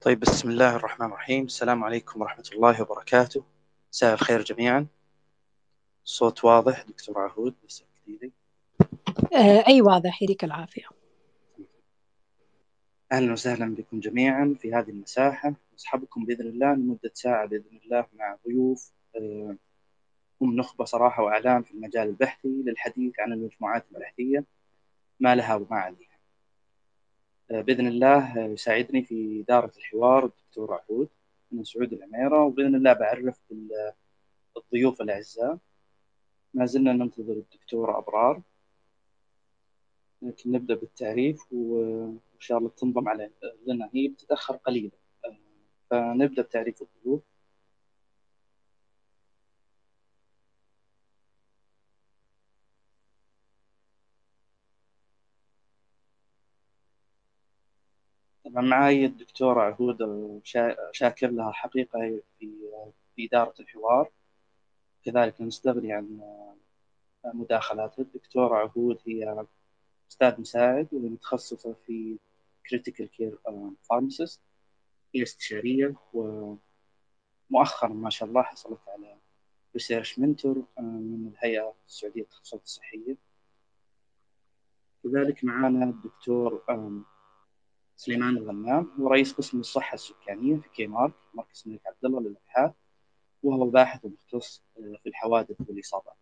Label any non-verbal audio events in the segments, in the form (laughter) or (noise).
طيب بسم الله الرحمن الرحيم. السلام عليكم ورحمة الله وبركاته. مساء الخير جميعا. الصوت واضح دكتور عهود بس آه، أي واضح يديك العافية. أهلا وسهلا بكم جميعا في هذه المساحة. نصحبكم بإذن الله لمدة ساعة بإذن الله مع ضيوف. آه، هم نخبة صراحة وأعلام في المجال البحثي للحديث عن المجموعات البحثية. ما لها وما عليها بإذن الله يساعدني في إدارة الحوار الدكتور عهود من سعود العميرة وبإذن الله بعرف بالضيوف الأعزاء. ما زلنا ننتظر الدكتورة أبرار. لكن نبدأ بالتعريف وإن شاء الله تنضم على لنا هي بتتأخر قليلا. فنبدأ بتعريف الضيوف. معي الدكتورة عهود شاكر لها حقيقة في في إدارة الحوار. كذلك نستغني عن مداخلاتها. الدكتورة عهود هي أستاذ مساعد ومتخصصة في critical care pharmacist هي استشارية ومؤخرا ما شاء الله حصلت على research mentor من الهيئة السعودية للتخصصات الصحية. كذلك معنا الدكتور سليمان الغمام هو رئيس قسم الصحة السكانية في كيمارك مركز الملك عبد الله للأبحاث وهو باحث ومختص آه، في الحوادث والإصابات.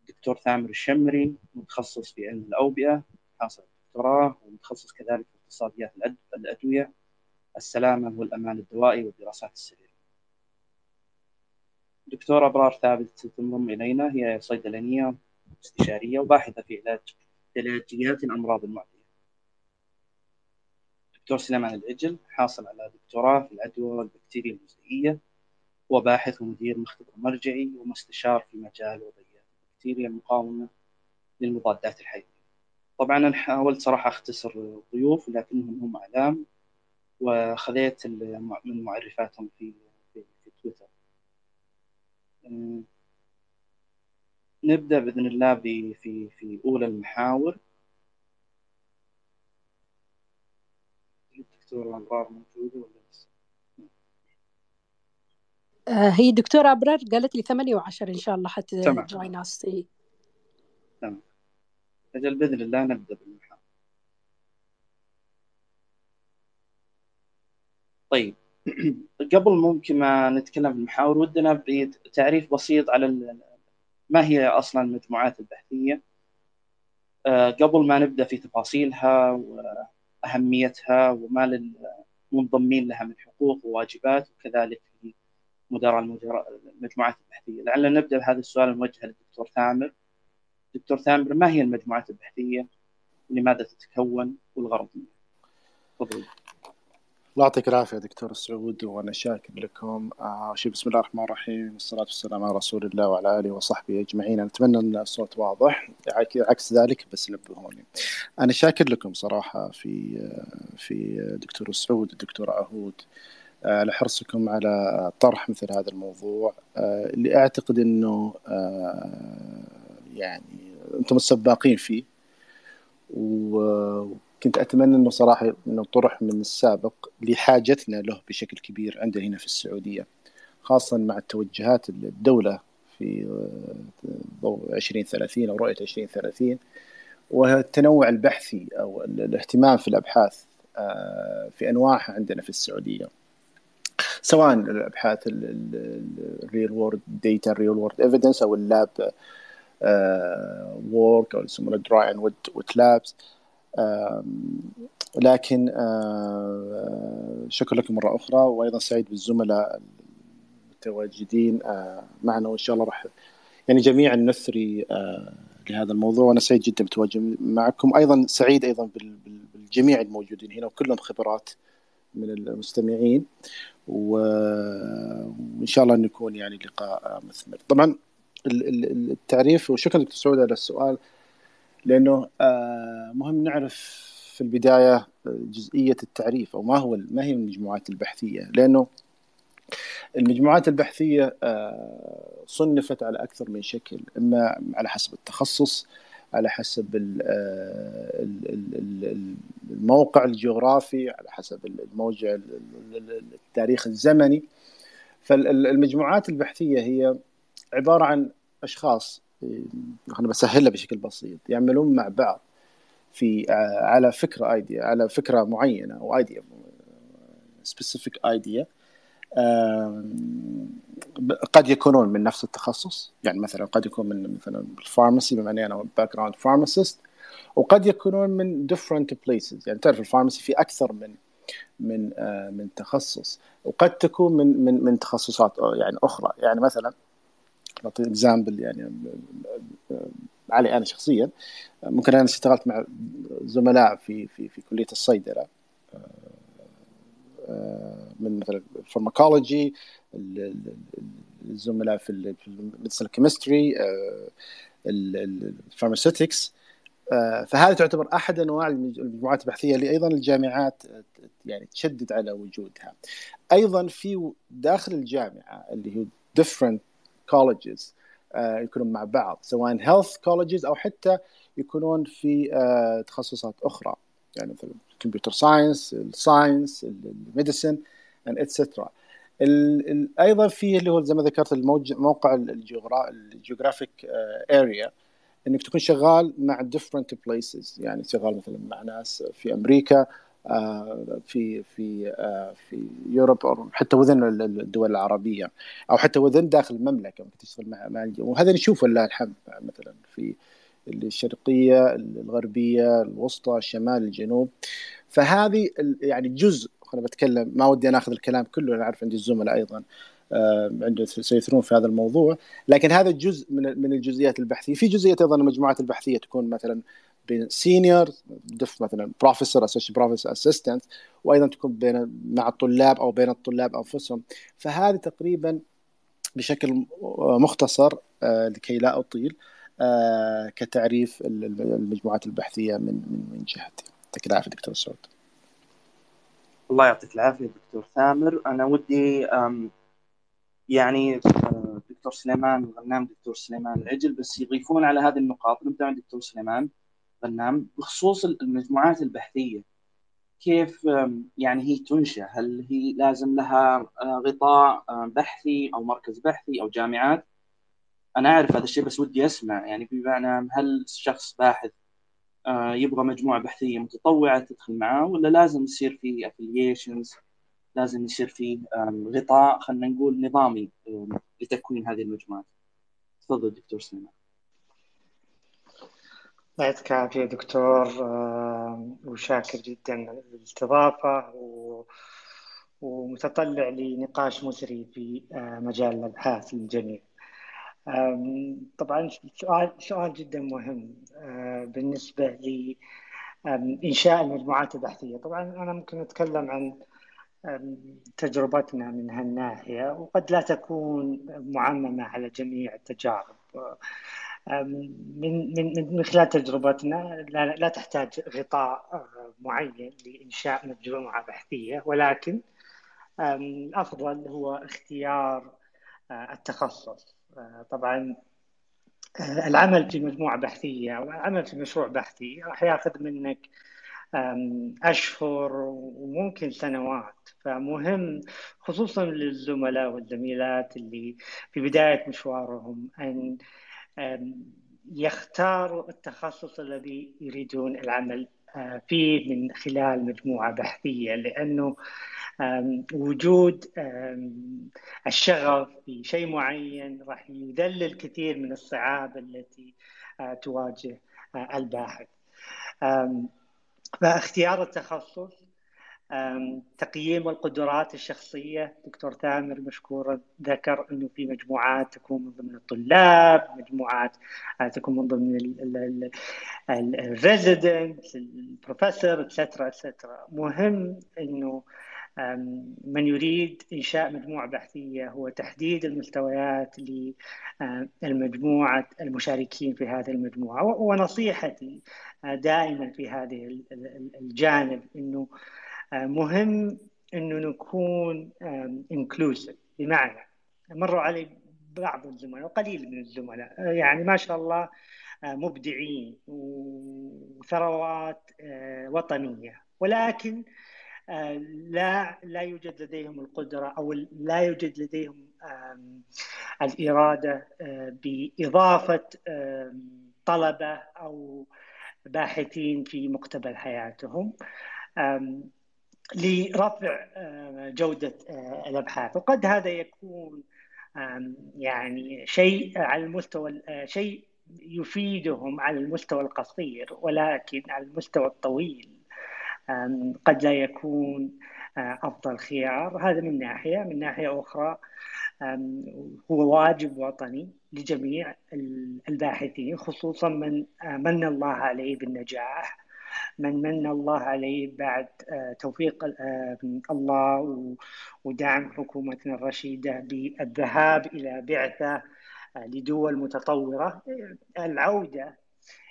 الدكتور ثامر الشمري متخصص في علم الأوبئة حاصل الدكتوراه ومتخصص كذلك في اقتصاديات الأدوية السلامة والأمان الدوائي والدراسات السريرية. دكتورة أبرار ثابت تنضم إلينا هي صيدلانية استشارية وباحثة في علاج علاجيات الأمراض المعدية. دكتور سليمان العجل حاصل على دكتوراه في العدوى والبكتيريا المزيئية وباحث ومدير مختبر مرجعي ومستشار في مجال وضعيات البكتيريا المقاومة للمضادات الحيوية. طبعا أنا حاولت صراحة أختصر الضيوف لكنهم هم أعلام وخذيت من معرفاتهم في في, في تويتر. نبدأ بإذن الله في في أولى المحاور. أبرار موجودة ولا لسه؟ آه، هي الدكتورة أبرار قالت لي ثمانية وعشر إن شاء الله حتى جوين أس تمام. أجل بإذن الله نبدأ بالمحاضرة. طيب. (clears throat) قبل ممكن ما نتكلم في المحاور ودنا بتعريف بسيط على ما هي أصلا المجموعات البحثية. آه، قبل ما نبدأ في تفاصيلها أهميتها وما للمنضمين لها من حقوق وواجبات وكذلك مدراء المجموعات البحثية. لعلنا نبدأ بهذا السؤال الموجه للدكتور ثامر. دكتور ثامر ما هي المجموعات البحثية؟ لماذا تتكون؟ والغرض منها. الله يعطيك العافية دكتور سعود وأنا شاكر لكم. آه بسم الله الرحمن الرحيم والصلاة والسلام على رسول الله وعلى آله وصحبه أجمعين. أتمنى أن الصوت واضح عكس ذلك بس نبهوني. أنا شاكر لكم صراحة في آه، في دكتور سعود والدكتور عهود. آه، على حرصكم على طرح مثل هذا الموضوع. آه، اللي أعتقد أنه يعني أنتم السباقين فيه. و كنت أتمنى إنه صراحة إنه طرح من السابق لحاجتنا له بشكل كبير عندنا هنا في السعودية خاصه مع التوجهات الدولة في ضوء 2030 أو رؤية 2030 والتنوع البحثي أو الاهتمام في الأبحاث آه، في أنواعها عندنا في السعودية. سواء الأبحاث ال real world data ال real world evidence أو ال lab work أو يسمونه dry and wet labs لكن شكرا لكم مرة أخرى وأيضا سعيد بالزملاء المتواجدين. معنا وإن شاء الله راح يعني جميعا نثري لهذا الموضوع وأنا سعيد جدا بتواجد معكم. أيضا سعيد أيضا بالجميع الموجودين هنا وكلهم خبرات من المستمعين. وإن شاء الله نكون يعني لقاء مثمر. طبعا التعريف وشكرا دكتور سعود على السؤال. لأنه آه، مهم نعرف في البداية آه، جزئية التعريف أو ما هو ما هي المجموعات البحثية. لأنه المجموعات البحثية آه، صنفت على أكثر من شكل إما على حسب التخصص على حسب الموقع الجغرافي على حسب الموجع التاريخ الزمني. فالمجموعات البحثية هي عبارة عن أشخاص خلينا بسهلها بشكل بسيط. يعملون مع بعض في على فكرة idea على فكرة معينة أو idea specific idea قد يكونون من نفس التخصص. يعني مثلا قد يكون من مثلا ال pharmacy بما إني أنا background pharmacist وقد يكونون من different places. يعني تعرف ال pharmacy في أكثر من من آه من تخصص وقد تكون من من من تخصصات يعني أخرى. يعني مثلا اعطي example يعني علي أنا شخصيا ممكن أنا اشتغلت مع زملاء في في في كلية الصيدلة من مثلا ال pharmacology الزملاء في ال medicinal chemistry ال pharmaceutics فهذه تعتبر أحد أنواع المجموعات البحثية اللي أيضا الجامعات يعني تشدد على وجودها. أيضا في داخل الجامعة اللي هو different colleges يكونون مع بعض سواء health colleges أو حتى يكونون في تخصصات أخرى. يعني مثلا الكمبيوتر ساينس الساينس الميديسن اتسترا أيضا في اللي هو زي ما ذكرت الموقع ال geographic اريا إنك تكون شغال مع different places. يعني شغال مثلا مع ناس في أمريكا في في في يوروب أو حتى وذن الدول العربية أو حتى وذن داخل المملكة ممكن تشتغل مع وهذا نشوفه لله الحمد مثلا في الشرقية الغربية الوسطى الشمال الجنوب. فهذه يعني جزء أنا بتكلم ما ودي أنا أخذ الكلام كله أنا أعرف عندي الزملاء أيضا عنده سيثرون في هذا الموضوع. لكن هذا جزء من من الجزئيات البحثية. في جزئيات أيضا المجموعات البحثية تكون مثلا بين senior staff مثلا professor associate professor assistant وأيضا تكون بين مع الطلاب أو بين الطلاب أنفسهم. فهذه تقريبا بشكل مختصر لكي لا أطيل كتعريف المجموعات البحثية من من من جهتي. يعطيك العافية دكتور سعود. الله يعطيك العافية دكتور ثامر. أنا ودي يعني دكتور سليمان الغنام دكتور سليمان العجل بس يضيفون على هذه النقاط. نبدأ عند دكتور سليمان. غنام بخصوص المجموعات البحثية. كيف يعني هي تنشأ؟ هل هي لازم لها غطاء بحثي أو مركز بحثي أو جامعات؟ أنا أعرف هذا الشيء بس ودي أسمع. يعني بمعنى هل شخص باحث يبغى مجموعة بحثية متطوعة تدخل معاه ولا لازم يصير في افلييشنز لازم يصير في غطاء خلينا نقول نظامي لتكوين هذه المجموعات؟ تفضل دكتور سليمان. يعطيك العافية دكتور وشاكر جدا الاستضافة ومتطلع لنقاش مسري في مجال الأبحاث للجميع. طبعا سؤال سؤال جدا مهم بالنسبة لإنشاء المجموعات البحثية. طبعا أنا ممكن أتكلم عن تجربتنا من هالناحية وقد لا تكون معممة على جميع التجارب. من من من خلال تجربتنا لا, لا تحتاج غطاء معين لإنشاء مجموعة بحثية ولكن الأفضل هو اختيار التخصص. طبعا العمل في مجموعة بحثية أو العمل في مشروع بحثي راح ياخذ منك أشهر وممكن سنوات. فمهم خصوصا للزملاء والزميلات اللي في بداية مشوارهم أن يختاروا التخصص الذي يريدون العمل فيه من خلال مجموعة بحثية لأنه وجود الشغف في شيء معين راح يذلل كثير من الصعاب التي تواجه الباحث. فاختيار التخصص تقييم القدرات الشخصية دكتور تامر مشكورا ذكر أنه في مجموعات تكون من ضمن الطلاب مجموعات تكون من ضمن الريزيدنت البروفيسور اتسترا اتسترا مهم أنه من يريد إنشاء مجموعة بحثية هو تحديد المستويات للمجموعة المشاركين في هذه المجموعة. ونصيحتي دائما في هذه الجانب أنه مهم إنه نكون انكلوسيف بمعنى مروا علي بعض الزملاء وقليل من الزملاء. يعني ما شاء الله مبدعين وثروات وطنية. ولكن لا لا يوجد لديهم القدرة أو لا يوجد لديهم الإرادة بإضافة طلبة أو باحثين في مقتبل حياتهم. لرفع جودة الأبحاث. وقد هذا يكون يعني شيء على المستوى شيء يفيدهم على المستوى القصير ولكن على المستوى الطويل قد لا يكون أفضل خيار. هذا من ناحية. من ناحية أخرى هو واجب وطني لجميع الباحثين خصوصا من من الله عليه بالنجاح. من من الله عليه بعد توفيق الله ودعم حكومتنا الرشيدة بالذهاب إلى بعثة لدول متطورة العودة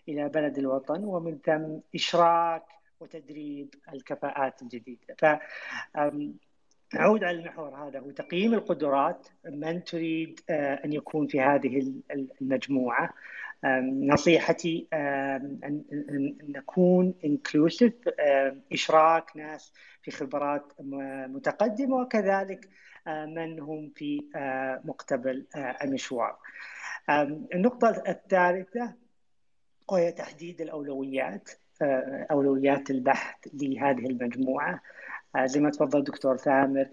إلى بلد الوطن ومن ثم إشراك وتدريب الكفاءات الجديدة. ف نعود على المحور هذا هو تقييم القدرات من تريد أن يكون في هذه المجموعة. نصيحتي أن نكون انكلوسيف إشراك ناس في خبرات متقدمة وكذلك من هم في مقتبل المشوار. النقطة الثالثة وهي تحديد الأولويات أولويات البحث لهذه المجموعة زي ما تفضل دكتور ثامر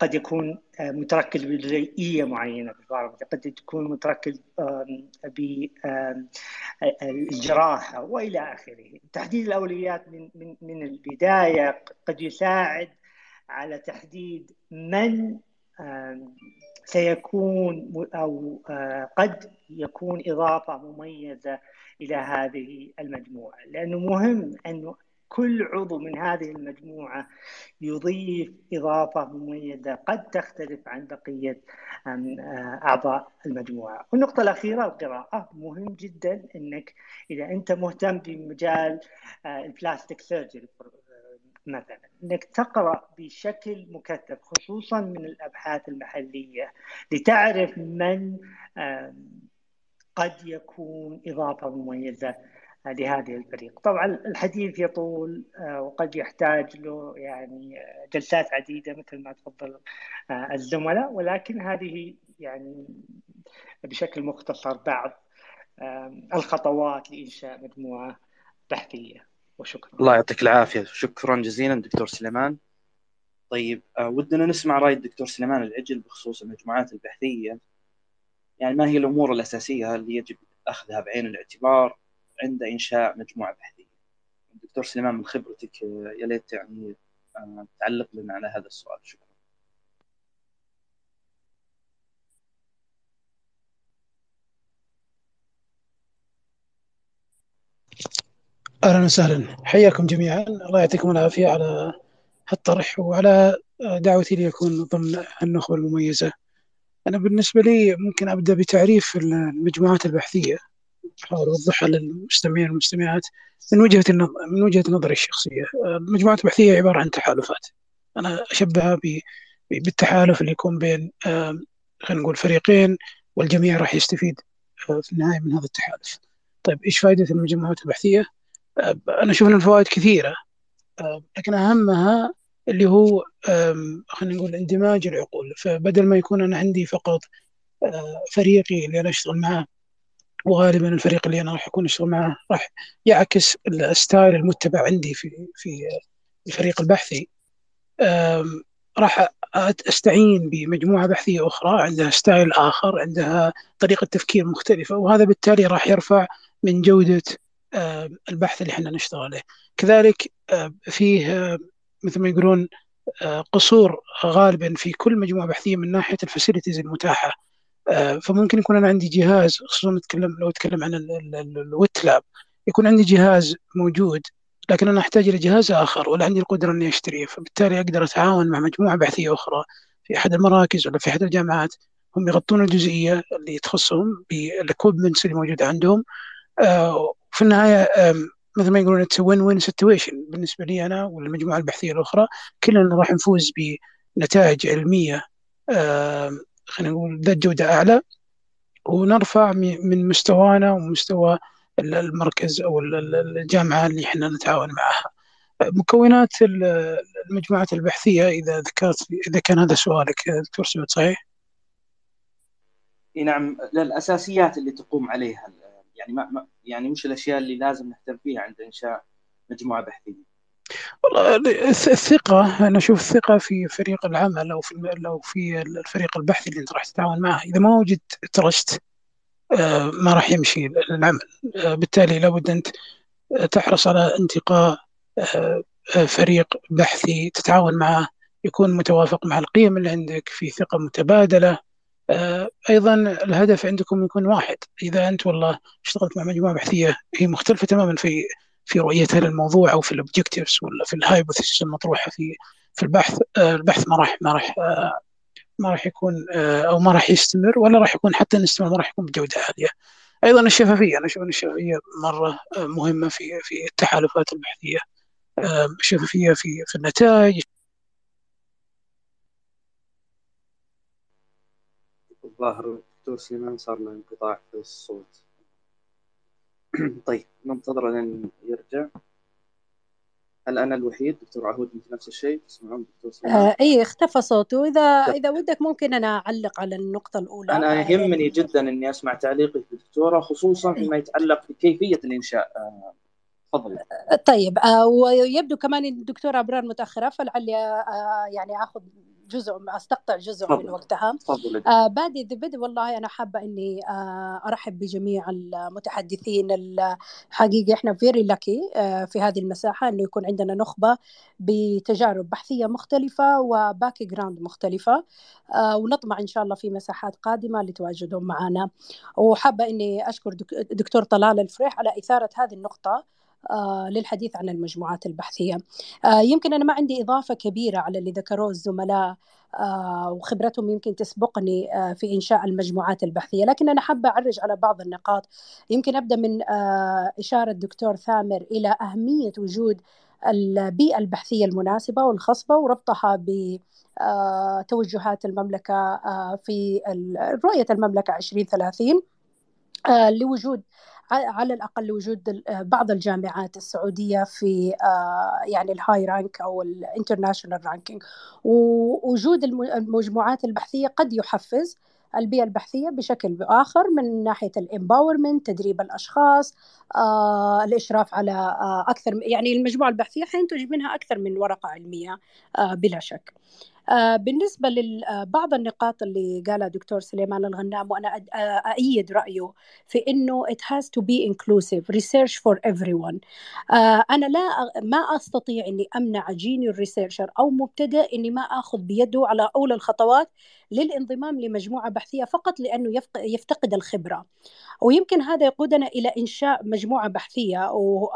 قد يكون متركز بجزئيه معينة الفارماكولوجيا قد تكون متركز بالجراحه وإلى آخره. تحديد الأولويات من من من البداية قد يساعد على تحديد من سيكون أو قد يكون إضافة مميزة إلى هذه المجموعة. لأنه مهم انه كل عضو من هذه المجموعة يضيف إضافة مميزة قد تختلف عن بقية أعضاء المجموعة. والنقطة الأخيرة القراءة مهم جدا إنك إذا أنت مهتم بمجال البلاستيك سيرجري مثلا إنك تقرأ بشكل مكثف خصوصا من الأبحاث المحلية لتعرف من قد يكون إضافة مميزة لهذه الفريق. طبعا الحديث يطول وقد يحتاج له يعني جلسات عديدة مثل ما تفضل الزملاء. ولكن هذه يعني بشكل مختصر بعض الخطوات لإنشاء مجموعة بحثية. وشكرا. الله يعطيك العافية. شكرا جزيلا دكتور سليمان. طيب ودنا نسمع رأي الدكتور سليمان العجل بخصوص المجموعات البحثية. يعني ما هي الأمور الأساسية؟ اللي يجب أخذها بعين الاعتبار؟ عند إنشاء مجموعة بحثية. دكتور سليمان من خبرتك يا ليت يعني تعلق لنا على هذا السؤال شكرا. أهلا وسهلا حياكم جميعا الله يعطيكم العافية على هالطرح وعلى دعوتي ليكون ضمن النخبة المميزة. أنا بالنسبة لي ممكن أبدأ بتعريف المجموعات البحثية احاول اوضحها للمستمعين والمستمعات من وجهة من وجهة نظري الشخصية المجموعات البحثية عبارة عن تحالفات. أنا أشبهها بالتحالف اللي يكون بين خلينا نقول فريقين والجميع راح يستفيد في النهاية من هذا التحالف. طيب إيش فائده المجموعات البحثية؟ أنا أشوف ان الفوائد كثيرة لكن أهمها اللي هو خلينا نقول اندماج العقول. فبدل ما يكون أنا عندي فقط فريقي اللي أنا أشتغل معاه وغالبا الفريق اللي أنا راح أكون أشتغل معه راح يعكس الستايل المتبع عندي في في الفريق البحثي. راح أستعين بمجموعة بحثية أخرى عندها style آخر عندها طريقة تفكير مختلفة وهذا بالتالي راح يرفع من جودة البحث اللي إحنا نشتغل عليه. كذلك فيه مثل ما يقولون قصور غالبا في كل مجموعة بحثية من ناحية ال facilities المتاحة. فممكن يكون أنا عندي جهاز خصوصا نتكلم لو اتكلم عن ال wet lab يكون عندي جهاز موجود لكن أنا أحتاج إلى جهاز آخر ولا عندي القدرة إني أشتريه. فبالتالي أقدر أتعاون مع مجموعة بحثية أخرى في أحد المراكز ولا في أحد الجامعات. هم يغطون الجزئية اللي تخصهم بال equipments اللي موجودة عندهم. في النهاية مثل ما يقولون it's win win situation بالنسبة لي أنا والمجموعة البحثية الأخرى كلنا راح نفوز بنتائج علمية. خلينا نقول ذات جوده أعلى ونرفع من مستوانا ومستوى المركز أو الجامعة اللي إحنا نتعاون معها. مكونات المجموعات البحثية إذا ذكرت إذا كان هذا سؤالك دكتور سعود صحيح؟ نعم الأساسيات اللي تقوم عليها يعني ما يعني مش الأشياء اللي لازم نهتم فيها عند إنشاء مجموعة بحثية والله الثقة أنا أشوف الثقة في فريق العمل أو في أو في الفريق البحثي اللي أنت راح تتعاون معه. إذا ما وجد ترست آه، ما راح يمشي العمل. آه، بالتالي لابد أنت تحرص على انتقاء آه، فريق بحثي تتعاون معه يكون متوافق مع القيم اللي عندك في ثقة متبادلة. أيضا الهدف عندكم يكون واحد. إذا أنت والله اشتغلت مع مجموعة بحثية هي مختلفة تماما في في رؤيتها للموضوع أو في ال objectives ولا في ال hypothesis المطروحه في في البحث آه، البحث ما راح ما راح آه، ما راح يكون آه، أو ما راح يستمر ولا راح يكون حتى نستمر ما راح يكون بجودة عالية. أيضا الشفافية أنا أشوف إن الشفافية مرة مهمة في في التحالفات البحثية. الشفافية في في النتائج الظاهر دكتور سليمان صار له انقطاع في الصوت (clears throat) طيب ننتظر لين يرجع. هل أنا الوحيد؟ دكتور عهود انت نفس الشيء؟ تسمعون دكتور سليمان؟ آه إي اختفى صوته. إذا إذا ودك ممكن أنا أعلق على النقطة الأولى. أنا آه، يهمني جدا إني أسمع تعليقك دكتورة خصوصا فيما يتعلق بكيفية الإنشاء. آه تفضل. طيب آه ويبدو كمان الدكتوره ابرار متأخرة فلعلي آه يعني آخذ جزء أستقطع جزء فضل. من وقتها. آه بادي البدء والله أنا حابة إني آه أرحب بجميع المتحدثين الحقيقة إحنا very lucky آه في هذه المساحة إنه يكون عندنا نخبة بتجارب بحثية مختلفة و background مختلفة آه ونطمع إن شاء الله في مساحات قادمة لتواجدهم معنا وحابة إني أشكر دكتور طلال الفريح على إثارة هذه النقطة آه، للحديث عن المجموعات البحثية. آه، يمكن أنا ما عندي إضافة كبيرة على اللي ذكروه الزملاء آه، وخبرتهم يمكن تسبقني في إنشاء المجموعات البحثية. لكن أنا حابة أعرج على بعض النقاط. يمكن أبدأ من إشارة الدكتور ثامر إلى أهمية وجود البيئة البحثية المناسبة والخصبة وربطها ب توجهات المملكة في رؤية المملكة 2030 لوجود على الأقل لوجود بعض الجامعات السعودية في آه، يعني ال high rank أو ال international ranking ووجود المجموعات البحثية قد يحفز البيئة البحثية بشكل آخر من ناحية ال empowerment تدريب الأشخاص آه، الإشراف على آه، أكثر يعني المجموعة البحثية حينتج منها أكثر من ورقة علمية آه، بلا شك. آه، بالنسبة لبعض النقاط اللي قالها دكتور سليمان الغنام وأنا آه، أأيد رأيه في إنه it has to be inclusive research for everyone. آه، أنا لا ما أستطيع إني أمنع junior researcher أو مبتدئ إني ما أخذ بيده على أولى الخطوات للانضمام لمجموعة بحثية فقط لأنه يفتقد الخبرة. ويمكن هذا يقودنا إلى إنشاء مجموعة بحثية و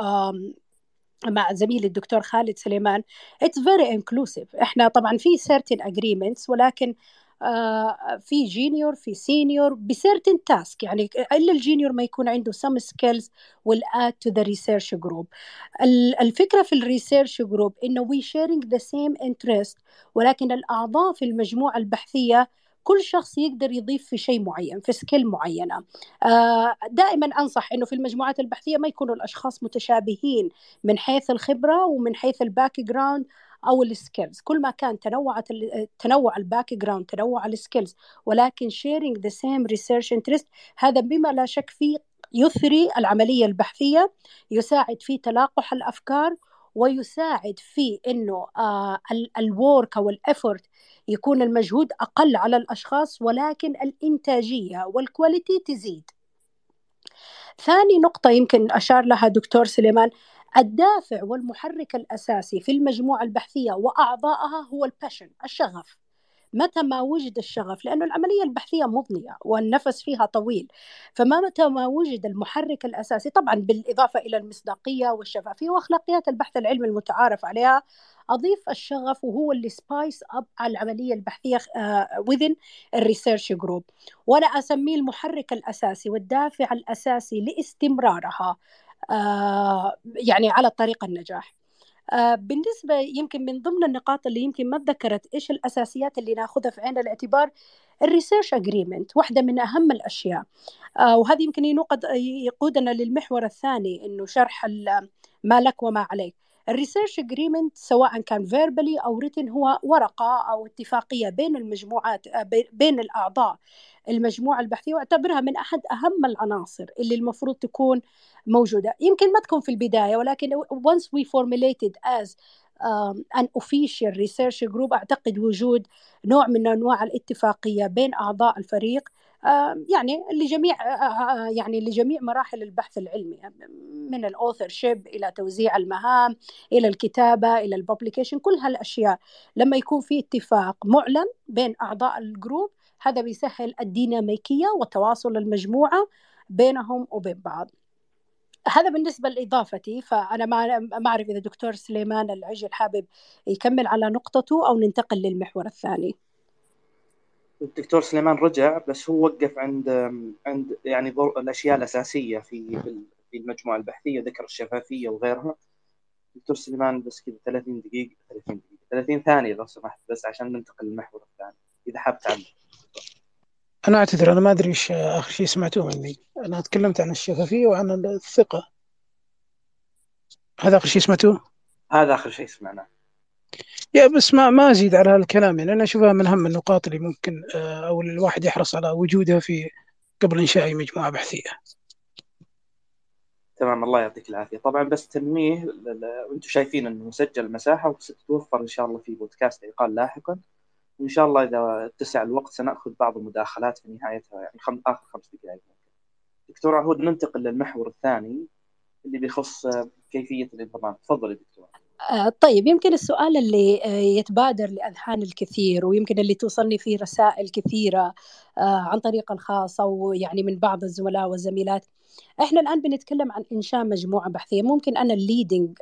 مع زميلي الدكتور خالد سليمان. It's very inclusive. إحنا طبعا في certain agreements ولكن آه في junior في senior ب certain task يعني إلا ال junior ما يكون عنده some skills will add to the research group. الفكرة في ال research group إنه we sharing the same interest ولكن الأعضاء في المجموعة البحثية كل شخص يقدر يضيف في شيء معين في skill معينة. آه، دائما أنصح إنه في المجموعات البحثية ما يكونوا الأشخاص متشابهين من حيث الخبرة ومن حيث ال background أو ال skills كل ما كان تنوعت تنوع ال background تنوع ال skills ولكن sharing the same research interest هذا بما لا شك فيه يثري العملية البحثية يساعد في تلاقح الأفكار ويساعد في إنه آه ال work أو ال effort يكون المجهود أقل على الأشخاص ولكن الإنتاجية وال quality تزيد. ثاني نقطة يمكن أشار لها دكتور سليمان الدافع والمحرك الأساسي في المجموعة البحثية واعضائها هو ال passion الشغف. متى ما وجد الشغف؟ لأنه العملية البحثية مضنية والنفس فيها طويل. فما متى ما وجد المحرك الأساسي طبعا بالإضافة إلى المصداقية والشفافية وأخلاقيات البحث العلمي المتعارف عليها أضيف الشغف وهو اللي spice up على العملية البحثية within ال research group وأنا أسميه المحرك الأساسي والدافع الأساسي لاستمرارها آه، يعني على طريق النجاح. آه، بالنسبة يمكن من ضمن النقاط اللي يمكن ما تذكرت إيش الأساسيات اللي ناخذها في عين الاعتبار؟ ال research agreement واحدة من أهم الأشياء. آه، وهذه يمكن يقودنا للمحور الثاني إنه شرح ما لك وما عليك. ال research agreement سواء كان verbally أو written هو ورقة أو اتفاقية بين المجموعات آه، بين الأعضاء. المجموعة البحثية واعتبرها من أحد أهم العناصر اللي المفروض تكون موجودة. يمكن ما تكون في البداية ولكن once we formulated as an official research group أعتقد وجود نوع من أنواع الاتفاقية بين أعضاء الفريق يعني لجميع يعني لجميع مراحل البحث العلمي من ال authorship إلى توزيع المهام إلى الكتابة إلى ال publication كل هالأشياء. لما يكون في اتفاق معلن بين أعضاء الجروب هذا بيسهل الديناميكية وتواصل المجموعة بينهم وبين بعض. هذا بالنسبة لإضافتي فأنا ما أعرف إذا دكتور سليمان العجل حابب يكمل على نقطته أو ننتقل للمحور الثاني. الدكتور سليمان رجع بس هو وقف عند عند يعني الأشياء الأساسية في في المجموعة البحثية ذكر الشفافية وغيرها. دكتور سليمان بس كذا 30 دقيقة 30 دقيقة 30 ثانية لو سمحت بس عشان ننتقل للمحور الثاني إذا حاب تعلم. أنا أعتذر أنا ما أدري إيش آخر شيء سمعتوه مني. أنا تكلمت عن الشفافية وعن الثقة. هذا آخر شيء سمعتوه؟ هذا آخر شيء سمعناه. يا بس ما ما أزيد على هالكلام. يعني أنا أشوفها من أهم النقاط اللي ممكن آه، أو الواحد يحرص على وجودها في قبل إنشاء أي مجموعة بحثية. تمام الله يعطيك العافية، طبعا بس تنمية وأنتم شايفين إنه مسجل مساحة وستتوفر إن شاء الله في بودكاست عقال لاحقا. وإن شاء الله إذا اتسع الوقت سنأخذ بعض المداخلات في نهايتها. يعني خم... آخر خمس دقائق دكتور عهود ننتقل للمحور الثاني اللي بيخص كيفية الانضمام. تفضل دكتور. آه، طيب يمكن السؤال اللي آه، يتبادر لأذهان الكثير ويمكن اللي توصلني فيه رسائل كثيرة آه، عن طريق الخاص أو يعني من بعض الزملاء والزميلات. إحنا الآن بنتكلم عن إنشاء مجموعة بحثية. ممكن أنا ال leading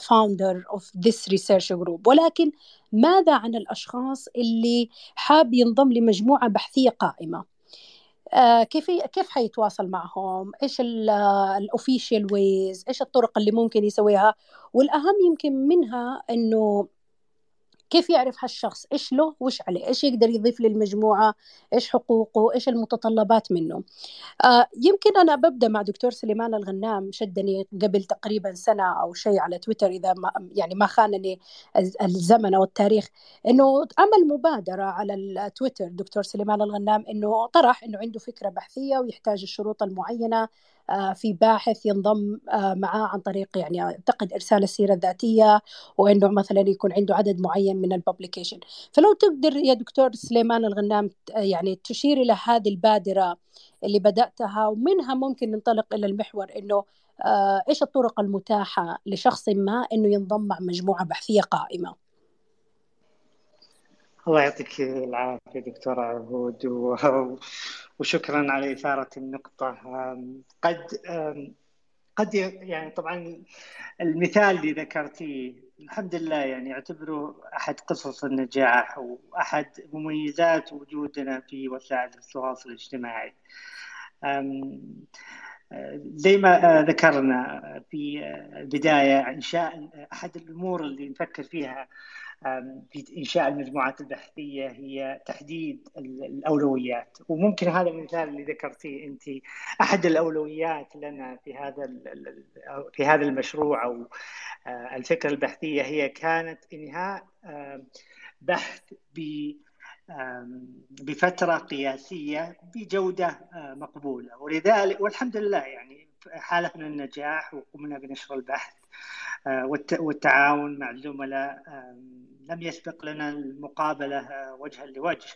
founder of this research group ولكن ماذا عن الأشخاص اللي حاب ينضم لمجموعة بحثية قائمة؟ آه، كيف كيف حيتواصل معهم؟ إيش ال official ways إيش الطرق اللي ممكن يسويها؟ والأهم يمكن منها إنه كيف يعرف هالشخص؟ إيش له؟ وايش عليه؟ إيش يقدر يضيف للمجموعة؟ إيش حقوقه؟ إيش المتطلبات منه؟ آه يمكن أنا ببدأ مع دكتور سليمان الغنام شدني قبل تقريبا سنة أو شيء على تويتر إذا ما يعني ما خانني الزمن أو التاريخ إنه عمل مبادرة على التويتر دكتور سليمان الغنام إنه طرح إنه عنده فكرة بحثية ويحتاج الشروط المعينة. في باحث ينضم آه، معاه عن طريق يعني أعتقد إرسال السيرة الذاتية وانه مثلا يكون عنده عدد معين من الببليكيشن فلو تقدر يا دكتور سليمان الغنام يعني تشير إلى هذه البادرة اللي بدأتها ومنها ممكن ننطلق إلى المحور إنه آه، إيش الطرق المتاحة لشخص ما إنه ينضم مع مجموعة بحثية قائمة؟ الله يعطيك العافية دكتور عهود وشكرا على إثارة النقطة قد قد يعني طبعا المثال اللي ذكرتيه الحمد لله يعني اعتبره أحد قصص النجاح وأحد مميزات وجودنا في وسائل التواصل الاجتماعي. زي ما ذكرنا في البداية إنشاء أحد الأمور اللي نفكر فيها في إنشاء المجموعات البحثية هي تحديد الأولويات. وممكن هذا المثال اللي ذكرتيه أنت أحد الأولويات لنا في هذا في هذا المشروع أو آه، الفكرة البحثية هي كانت إنهاء بحث ب بفترة قياسية بجودة آه، مقبولة. ولذلك والحمد لله يعني حاله من النجاح وقمنا بنشر البحث. والتعاون مع الزملاء لم يسبق لنا المقابلة آه، وجها لوجه.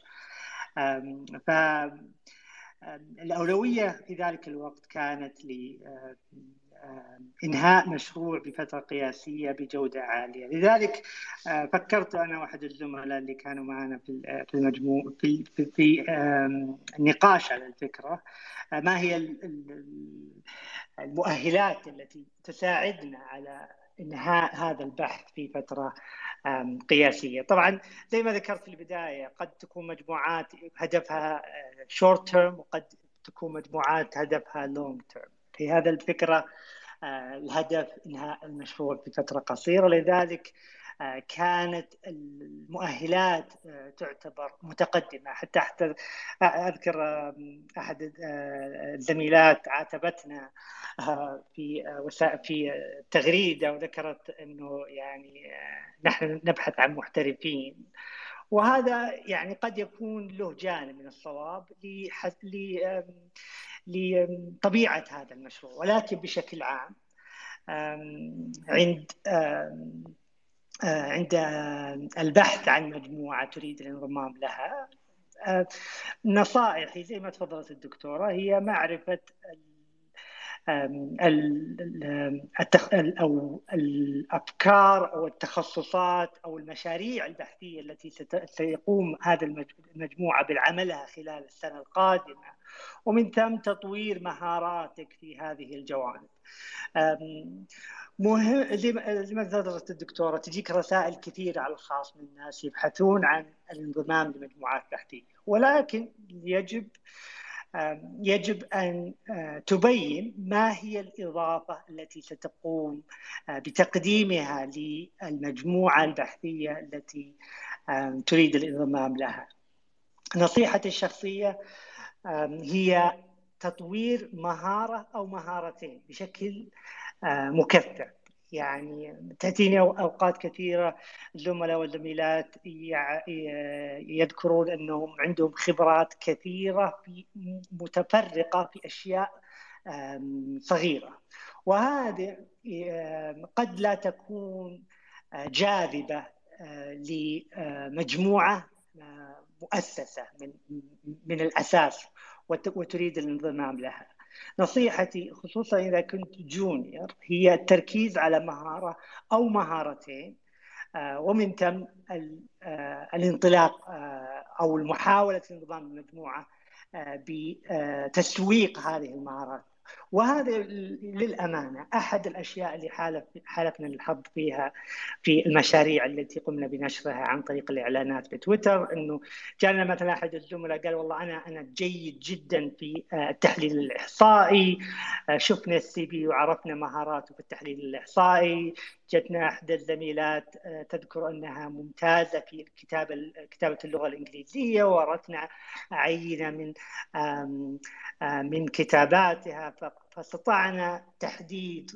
ف الأولوية في ذلك الوقت كانت لإنهاء مشروع بفترة قياسية بجودة عالية. لذلك آه، فكرت أنا وأحد الزملاء اللي كانوا معنا في المجموع في, في, في النقاش على الفكرة ما هي المؤهلات التي تساعدنا على انهاء هذا البحث في فترة قياسية. طبعا زي ما ذكرت في البداية قد تكون مجموعات هدفها شورت آه، term وقد تكون مجموعات هدفها long term. في هذا الفكرة الهدف انهاء المشروع في فترة قصيرة لذلك كانت المؤهلات تعتبر متقدمة. حتى حتى أذكر أحد الزميلات عاتبتنا في في تغريدة وذكرت إنه يعني نحن نبحث عن محترفين. وهذا يعني قد يكون له جانب من الصواب لطبيعه هذا المشروع ولكن بشكل عام عند عند البحث عن مجموعة تريد الانضمام لها نصائحي زي ما تفضلت الدكتورة هي معرفة أو الأفكار أو التخصصات أو المشاريع البحثية التي سيقوم هذا المجموعة بعملها خلال السنة القادمة ومن ثم تطوير مهاراتك في هذه الجوانب. مهم ما تفضلت الدكتورة تجيك رسائل كثيرة على الخاص من الناس يبحثون عن الانضمام لمجموعات بحثيه ولكن يجب يجب أن تبين ما هي الإضافة التي ستقوم بتقديمها للمجموعة البحثية التي تريد الانضمام لها. نصيحتي الشخصية هي تطوير مهارة أو مهارتين بشكل مكثف يعني تأتيني أوقات كثيرة الزملاء والزميلات يذكرون أنهم عندهم خبرات كثيرة في متفرقة في أشياء صغيرة وهذه قد لا تكون جاذبة لمجموعة مؤسسة من من الأساس وتريد الانضمام لها. نصيحتي خصوصا إذا كنت جونيور هي التركيز على مهارة أو مهارتين ومن ثم الانطلاق أو محاوله الانضمام للمجموعه بتسويق هذه المهارات. وهذا للأمانة أحد الأشياء اللي حالف حالفنا الحظ فيها في المشاريع التي قمنا بنشرها عن طريق الإعلانات في تويتر انه جانا مثلا أحد الزملاء قال والله أنا أنا جيد جدا في التحليل الإحصائي شفنا السي بي وعرفنا مهاراته في التحليل الإحصائي جتنا احدى الزميلات تذكر أنها ممتازة في كتابه كتابة اللغة الإنجليزية وورتنا عينة من من كتاباتها فاستطعنا تحديد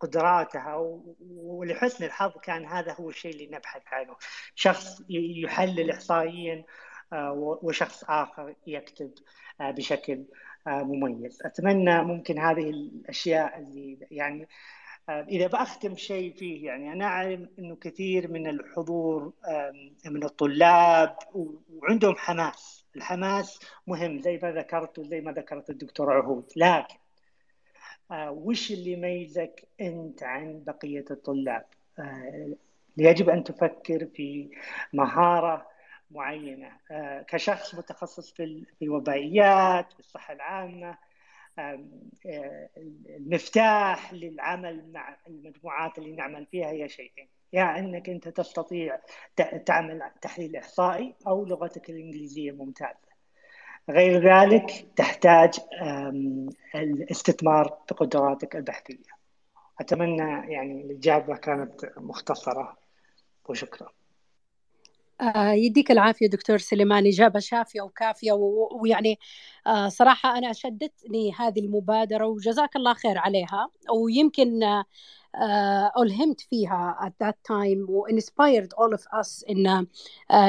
قدراتها ولحسن الحظ كان هذا هو الشيء اللي نبحث عنه. شخص يحلل احصائيا وشخص آخر يكتب بشكل مميز. أتمنى ممكن هذه الأشياء اللي يعني إذا بأختم شيء فيه يعني أنا أعلم إنه كثير من الحضور من الطلاب وعندهم حماس. الحماس مهم زي ما ذكرت وزي ما ذكرت الدكتور عهود. لكن وش اللي يميزك أنت عن بقية الطلاب؟ يجب أن تفكر في مهارة معينة. كشخص متخصص في الوبائيات في الصحة العامة المفتاح للعمل مع المجموعات اللي نعمل فيها هي شيئين يا يعني إنك أنت تستطيع تعمل تحليل إحصائي أو لغتك الإنجليزية ممتازة. غير ذلك تحتاج الاستثمار في قدراتك البحثية. أتمنى يعني الإجابة كانت مختصرة. وشكرا. يديك العافية دكتور سليمان إجابة شافية وكافية ويعني صراحة أنا شدتني هذه المبادرة وجزاك الله خير عليها. ويمكن ألهمت فيها at that time و inspired all of us إن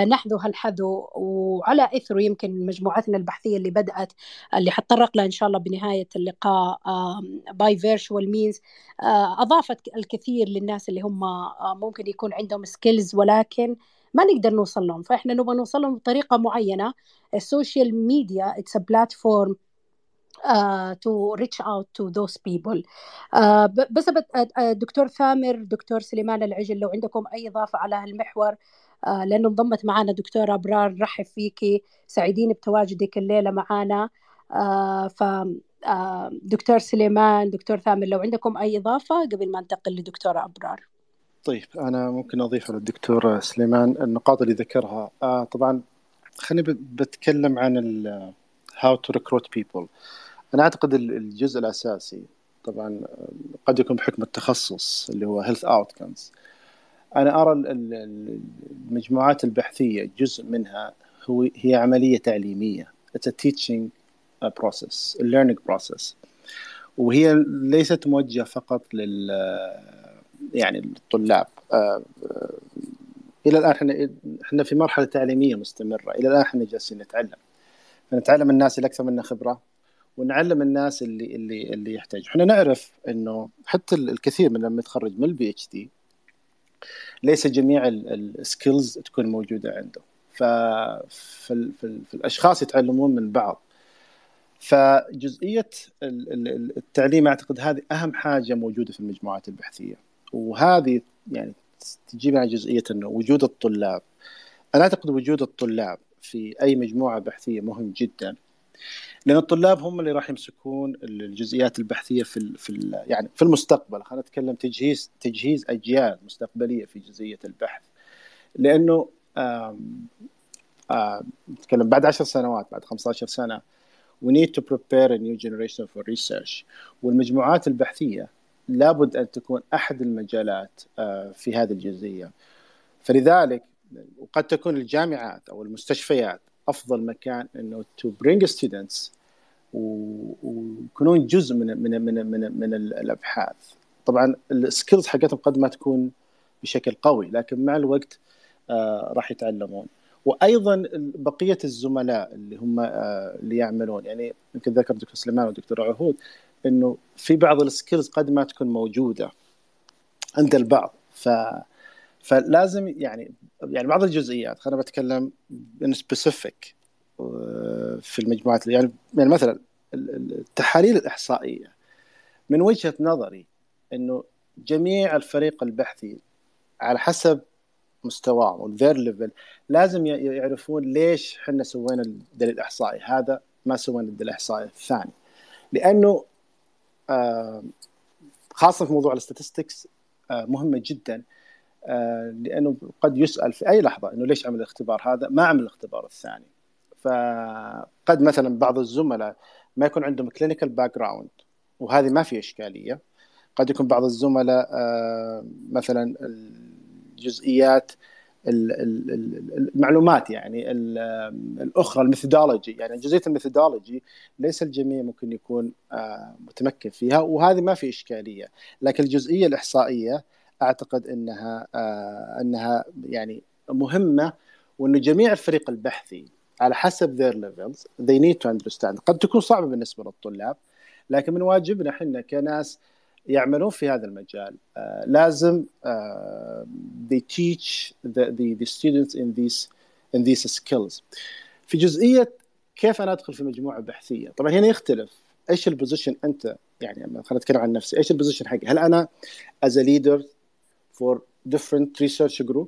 نحذو هالحذو. وعلى إثره يمكن مجموعتنا البحثية اللي بدأت اللي حتطرق لها إن شاء الله بنهاية اللقاء by virtual means أضافت الكثير للناس اللي هم ممكن يكون عندهم skills ولكن ما نقدر نوصل لهم. فإحنا نبغى نوصل لهم بطريقة معينة. ال social media it's platform to reach out to those people. Uh, بس دكتور ثامر دكتور سليمان العجل لو عندكم أي إضافة على هالمحور uh, لأنه انضمت معنا دكتورة ابرار رحب فيكي سعيدين بتواجدك الليلة معنا. uh, ف دكتور سليمان دكتور ثامر لو عندكم أي إضافة قبل ما ننتقل لدكتورة أبرار. طيب أنا ممكن أضيف للدكتور سليمان النقاط اللي ذكرها. آه طبعا خليني بتكلم عن how to recruit people أنا أعتقد الجزء الأساسي طبعا قد يكون بحكم التخصص اللي هو health outcomes أنا أرى المجموعات البحثية جزء منها هو هي عملية تعليمية. It's a teaching process a learning process. وهي ليست موجهة فقط لل يعني الطلاب. آه، آه، إلى الآن إحنا إحنا في مرحلة تعليمية مستمرة. إلى الآن إحنا جالسين نتعلم. فنتعلم الناس اللي أكثر منا خبرة ونعلم الناس اللي اللي اللي يحتاج. إحنا نعرف إنه حتى الكثير من لما يتخرج من ال PhD ليس جميع ال skills تكون موجودة عنده. ف في, في الأشخاص يتعلمون من بعض. فجزئية التعليم أعتقد هذه أهم حاجة موجودة في المجموعات البحثية. وهذه يعني تجيب على جزئية إنه وجود الطلاب. أنا أعتقد وجود الطلاب في أي مجموعة بحثية مهم جدا لأن الطلاب هم اللي راح يمسكون الجزئيات البحثية في في يعني في المستقبل. خلينا نتكلم تجهيز تجهيز أجيال مستقبلية في جزئية البحث. لأنه نتكلم بعد 10 سنوات بعد 15 سنة we need to prepare a new generation for research. والمجموعات البحثية لابد أن تكون أحد المجالات آه، في هذه الجزئية. فلذلك وقد تكون الجامعات أو المستشفيات أفضل مكان إنه to bring students ويكونون جزء من من من من, من الأبحاث. طبعا السكيلز حقتهم قد ما تكون بشكل قوي لكن مع الوقت آه راح يتعلمون. وأيضا بقية الزملاء اللي هم آه اللي يعملون. يعني يمكن ذكر دكتور سليمان ودكتور عهود إنه في بعض ال skills قد ما تكون موجودة عند البعض. ف فلازم يعني يعني بعض الجزئيات خلينا بتكلم in specific آه، في المجموعات يعني يعني مثلا التحاليل الإحصائية. من وجهة نظري إنه جميع الفريق البحثي على حسب مستواهم وال their level لازم يعرفون ليش إحنا سوينا الدليل الإحصائي. هذا ما سوينا الدليل الإحصائي الثاني. لأنه خاصة في موضوع ال statistics آه، مهمة جدا آه، لأنه قد يسأل في أي لحظة إنه ليش عمل الاختبار هذا؟ ما عمل الاختبار الثاني. فقد مثلا بعض الزملاء ما يكون عندهم clinical background وهذه ما في إشكالية. قد يكون بعض الزملاء مثلا الجزئيات المعلومات يعني الأخرى ال methodology. يعني جزئية ال methodology ليس الجميع ممكن يكون آه، متمكن فيها وهذه ما في إشكالية. لكن الجزئية الإحصائية أعتقد إنها آه، إنها يعني مهمة وانه جميع الفريق البحثي على حسب their levels they need to understand. قد تكون صعبة بالنسبة للطلاب لكن من واجبنا إحنا كناس يعملون في هذا المجال. uh, لازم uh, they teach the, the, the students in these in these skills. في جزئية كيف أنا أدخل في مجموعة بحثية. طبعا هنا يختلف. إيش ال position أنت؟ يعني خلينا نتكلم عن نفسي إيش ال position حقي؟ هل أنا as a leader for different research group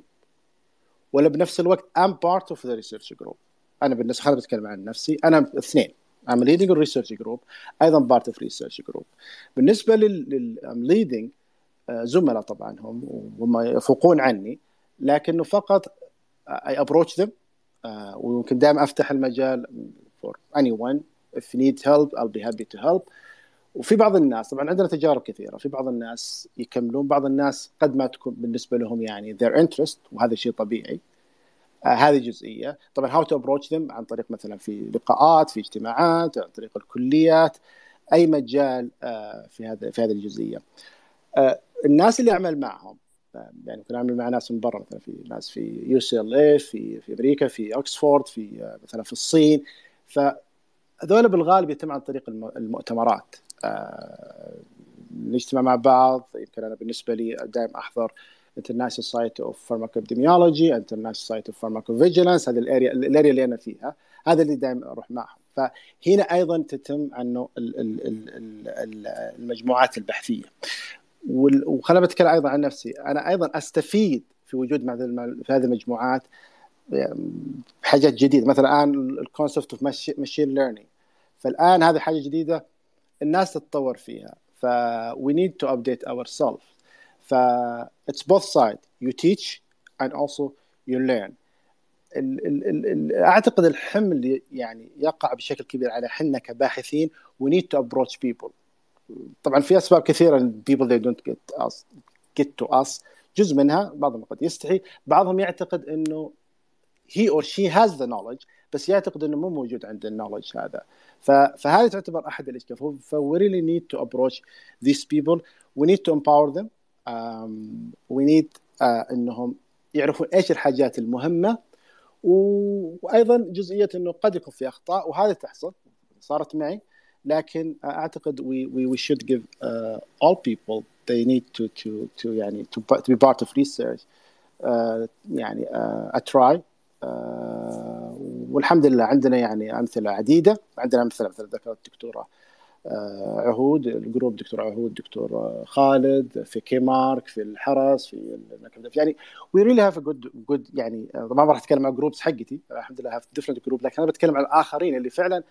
ولا بنفس الوقت I'm part of the research group. أنا بالنسبة خلينا نتكلم عن نفسي أنا اثنين. I'm leading a research group. أيضا part of research group. بالنسبة لل I'm leading uh, زملاء طبعا هم وهم يفوقون عني. لكنه فقط I approach them. Uh, ويمكن دائما أفتح المجال for anyone. If need help I'll be happy to help. وفي بعض الناس طبعا عندنا تجارب كثيرة. في بعض الناس يكملون بعض الناس قد ما تكون بالنسبة لهم يعني their interest وهذا شيء طبيعي. هذه جزئية. طبعا how to approach them عن طريق مثلا في لقاءات في اجتماعات عن طريق الكليات أي مجال آه في هذا في هذه الجزئية. آه الناس اللي أعمل معهم آه، يعني ممكن أعمل مع ناس من برا مثلا في ناس في UCL في في أمريكا في اوكسفورد في آه، مثلا في الصين. فهذول بالغالب يتم عن طريق المؤتمرات. آه، نجتمع مع بعض. يمكن أنا بالنسبة لي دائما أحضر International Society of Pharmacoepidemiology International Society of Pharmacovigilance هذه ال area ال area اللي أنا فيها هذا اللي دائما أروح معهم. فهنا أيضا تتم عنه المجموعات البحثية. وخليني بتكلم أيضا عن نفسي. أنا أيضا أستفيد في وجود في هذه المجموعات حاجات جديدة. مثلا الآن ال concept of machine learning فالآن هذه حاجة جديدة الناس تتطور فيها. ف we need to update ourselves. ف it's both side you teach and also you learn أعتقد الحمل يعني يقع بشكل كبير على حنا كباحثين we need to approach people طبعا في أسباب كثيرة people they don't get us get to us جزء منها بعضهم قد يستحي بعضهم يعتقد إنه he or she has the knowledge بس يعتقد إنه مو موجود عند ال knowledge هذا. فهذه تعتبر أحد الاشكال ف we really need to approach these people we need to empower them need uh, إنهم يعرفون إيش الحاجات المهمة وأيضا جزئية إنه قد يكون في أخطاء وهذه تحصل صارت معي لكن أعتقد we, we, we should give uh, all people they need to to to يعني to, to be part of research uh, يعني uh, a try uh, والحمد لله عندنا يعني أمثلة عديدة عندنا أمثلة مثل ذكرت الدكتورة آه، عهود ال group دكتور عهود دكتور خالد في كيمارك في الحرس في يعني we really have good good يعني طبعا ما راح أتكلم عن groups حقتي الحمد لله have different group لكن أنا بتكلم عن الآخرين اللي فعلا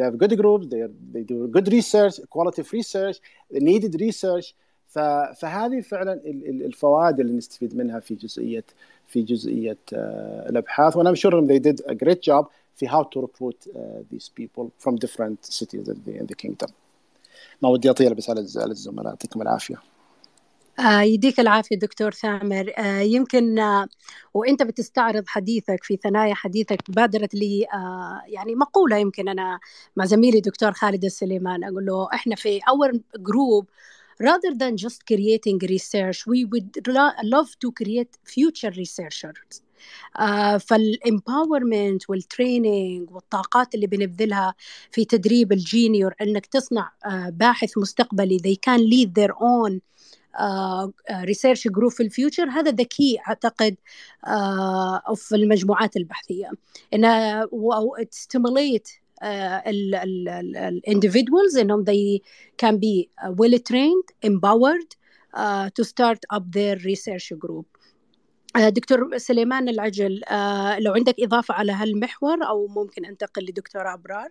they have good groups they, they do good research quality of research needed research. فهذه فعلا الفوائد اللي نستفيد منها في جزئيه في جزئية الأبحاث. وأنا شور they did a great job. في how to recruit uh, these people from different cities in the, in the kingdom. ما ودي أطيل بس على الزملاء. يعطيكم العافية. آه يديك العافية دكتور ثامر. آه يمكن آه وإنت بتستعرض حديثك في ثنايا حديثك بادرت لي يعني مقولة يمكن أنا مع زميلي دكتور خالد السليمان. أقول له إحنا في our group rather than just creating research we would love to create future researchers. فال empowerment وال training والطاقات اللي بنبذلها في تدريب ال junior إنك تصنع آه باحث مستقبلي. They can lead their own research group في ال future هذا ذكي أعتقد uh, في المجموعات البحثية. انها stimulate الاندفيدوالز إنهم they can be well trained empowered uh, to start up their research group. دكتور سليمان العجل لو عندك إضافة على هالمحور أو ممكن أنتقل لدكتور أبرار؟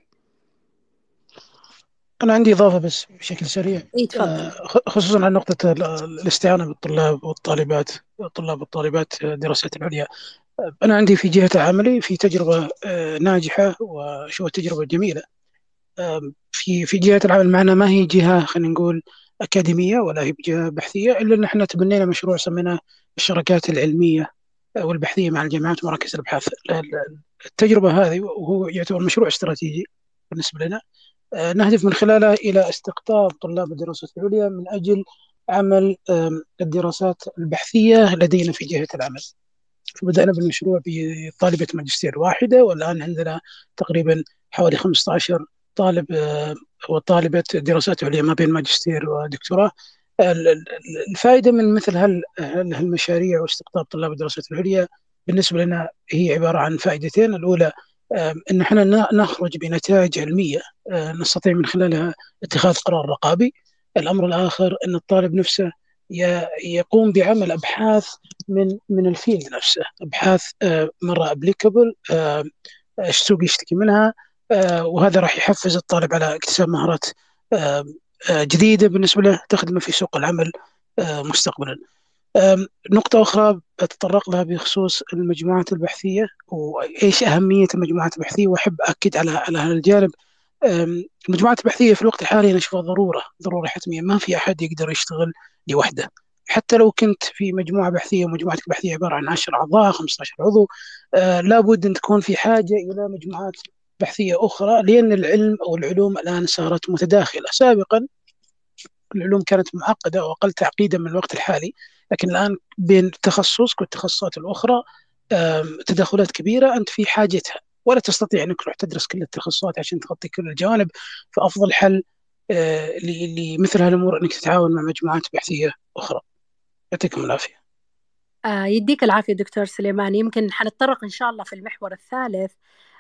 أنا عندي إضافة بس بشكل سريع. إيه تفضل. خصوصا عن نقطة الاستعانة بالطلاب والطالبات الطلاب والطالبات الدراسات العليا. أنا عندي في جهة عملي في تجربة ناجحة وشو تجربة جميلة. في في جهة العمل معنا ما هي جهة خلينا نقول أكاديمية ولا هي جهة بحثية إلا أن إحنا تبنينا مشروع سميناه الشراكات العلمية والبحثية مع الجامعات ومراكز الأبحاث. التجربة هذه وهو يعتبر مشروع استراتيجي بالنسبة لنا. نهدف من خلاله إلى استقطاب طلاب الدراسات العليا من أجل عمل الدراسات البحثية لدينا في جهة العمل. فبدأنا بالمشروع بطالبة ماجستير واحدة والآن عندنا تقريبا حوالي 15 طالب وطالبة دراسات عليا ما بين ماجستير ودكتوراه. الفائدة من مثل هالمشاريع واستقطاب طلاب الدراسات العليا بالنسبة لنا هي عبارة عن فائدتين. الأولى إن إحنا نخرج بنتائج علمية نستطيع من خلالها اتخاذ قرار رقابي. الأمر الآخر إن الطالب نفسه يقوم بعمل أبحاث من من ال field نفسه. أبحاث مرة applicable السوق يشتكي منها؟ وهذا راح يحفز الطالب على اكتساب مهارات جديدة بالنسبة له تخدمه في سوق العمل مستقبلا. نقطة أخرى بتطرق لها بخصوص المجموعات البحثية وإيش أهمية المجموعات البحثية؟ وأحب أكد على على هذا الجانب. المجموعات البحثية في الوقت الحالي أنا أشوفها ضرورة ضرورة حتمية. ما في أحد يقدر يشتغل لوحده. حتى لو كنت في مجموعة بحثية ومجموعتك البحثية عبارة عن 10 أعضاء 15 عضو آه لابد أن تكون في حاجة إلى مجموعات بحثية أخرى لأن العلم أو العلوم الآن صارت متداخلة. سابقا العلوم كانت معقدة وأقل تعقيدا من الوقت الحالي لكن الآن بين تخصصك والتخصصات الأخرى تداخلات كبيرة أنت في حاجتها. ولا تستطيع أنك تروح تدرس كل التخصصات عشان تغطي كل الجوانب. فأفضل حل لمثل هالأمور أنك تتعاون مع مجموعات بحثية أخرى. يعطيكم العافية. يديك العافية دكتور سليمان يمكن حنتطرق إن شاء الله في المحور الثالث.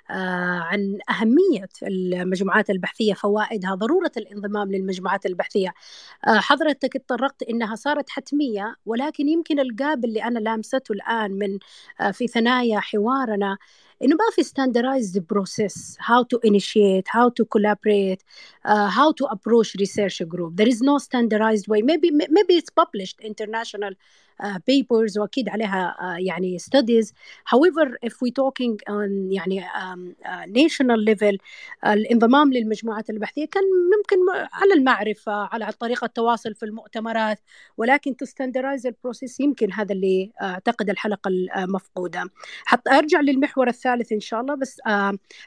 عن أهمية المجموعات البحثية فوائدها ضرورة الانضمام للمجموعات البحثية. حضرتك اتطرقت إنها صارت حتمية ولكن يمكن القاب اللي أنا لامسته الآن من في ثنايا حوارنا إنه ما في standardized process how to initiate how to collaborate uh, how to approach research group. There is no standardized way. Maybe maybe it's published international papers وأكيد عليها يعني studies. However if we talking on يعني um, national level الانضمام للمجموعات البحثية كان ممكن على المعرفة على طريقة التواصل في المؤتمرات. ولكن standardized ال process يمكن هذا اللي أعتقد الحلقة المفقوده حتى أرجع للمحور الثالث إن شاء الله. بس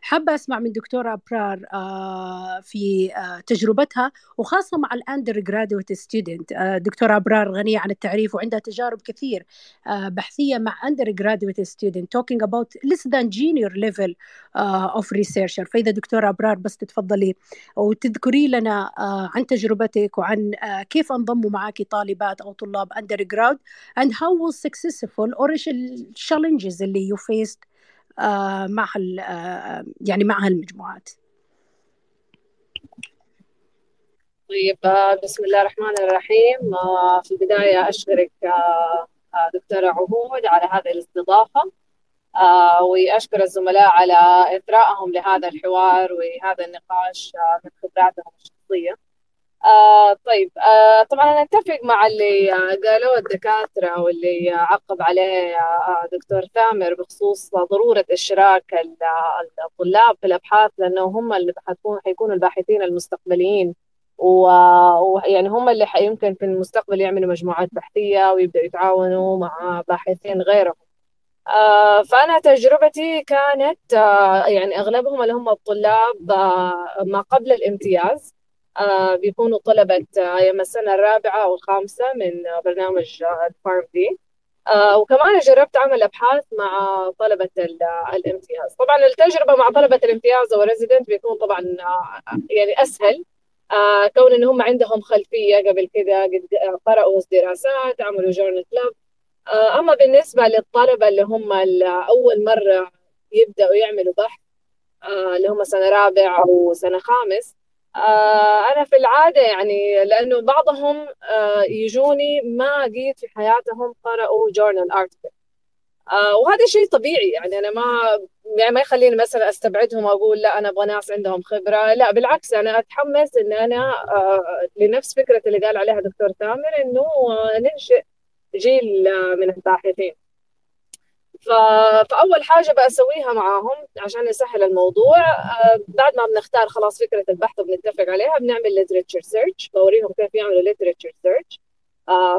حابة أسمع من دكتورة ابرار في تجربتها وخاصة مع ال undergraduate student دكتورة ابرار غنية عن التعريف وعندها تجارب كثير بحثية مع undergraduate student talking about than junior level uh, of researcher. فإذا دكتورة أبرار بس تتفضلي وتذكري لنا uh, عن تجربتك وعن uh, كيف انضموا معك طالبات أو طلاب undergrad and how was successful or إيش التشالنجز اللي faced uh, مع يعني مع هالمجموعات. طيب بسم الله الرحمن الرحيم. في البداية أشكرك دكتورة عهود على هذه الاستضافة. وأشكر الزملاء على إثرائهم لهذا الحوار وهذا النقاش من خبراتهم الشخصية. طيب طبعا أنا أتفق مع اللي قالوه الدكاترة واللي عقب عليه دكتور ثامر بخصوص ضرورة إشراك الطلاب في الأبحاث لأنه هم اللي حيكونوا الباحثين المستقبليين ويعني هم اللي يمكن في المستقبل يعملوا مجموعات بحثية ويبدأوا يتعاونوا مع باحثين غيرهم. آه فأنا تجربتي كانت آه يعني أغلبهم اللي هم الطلاب آه ما قبل الامتياز. بيكونوا طلبة أيام السنة الرابعة أو الخامسة من برنامج الفارم دي وكمان جربت أعمل أبحاث مع طلبة الامتياز. طبعا التجربة مع طلبة الامتياز أو بيكون طبعا يعني أسهل. آه كون إن هم عندهم خلفية قبل كذا قد قرأوا دراسات عملوا جورنال كلاب آه أما بالنسبة للطلبة اللي هم أول مرة يبدأوا يعملوا بحث آه اللي هم سنة رابع أو سنة خامس آه أنا في العادة يعني لأنه بعضهم آه يجوني ما قيد في حياتهم قرأوا جورنال ارتكل آه وهذا شيء طبيعي يعني أنا ما يعني ما يخليني مثلا أستبعدهم وأقول لا أنا أبغى ناس عندهم خبرة. لا بالعكس أنا أتحمس إن أنا آه لنفس فكرة اللي قال عليها دكتور تامر إنه ننشئ جيل من الباحثين. فأول حاجة بسويها معاهم عشان نسهل الموضوع آه بعد ما بنختار خلاص فكرة البحث وبنتفق عليها بنعمل literature search بوريهم كيف يعملوا literature search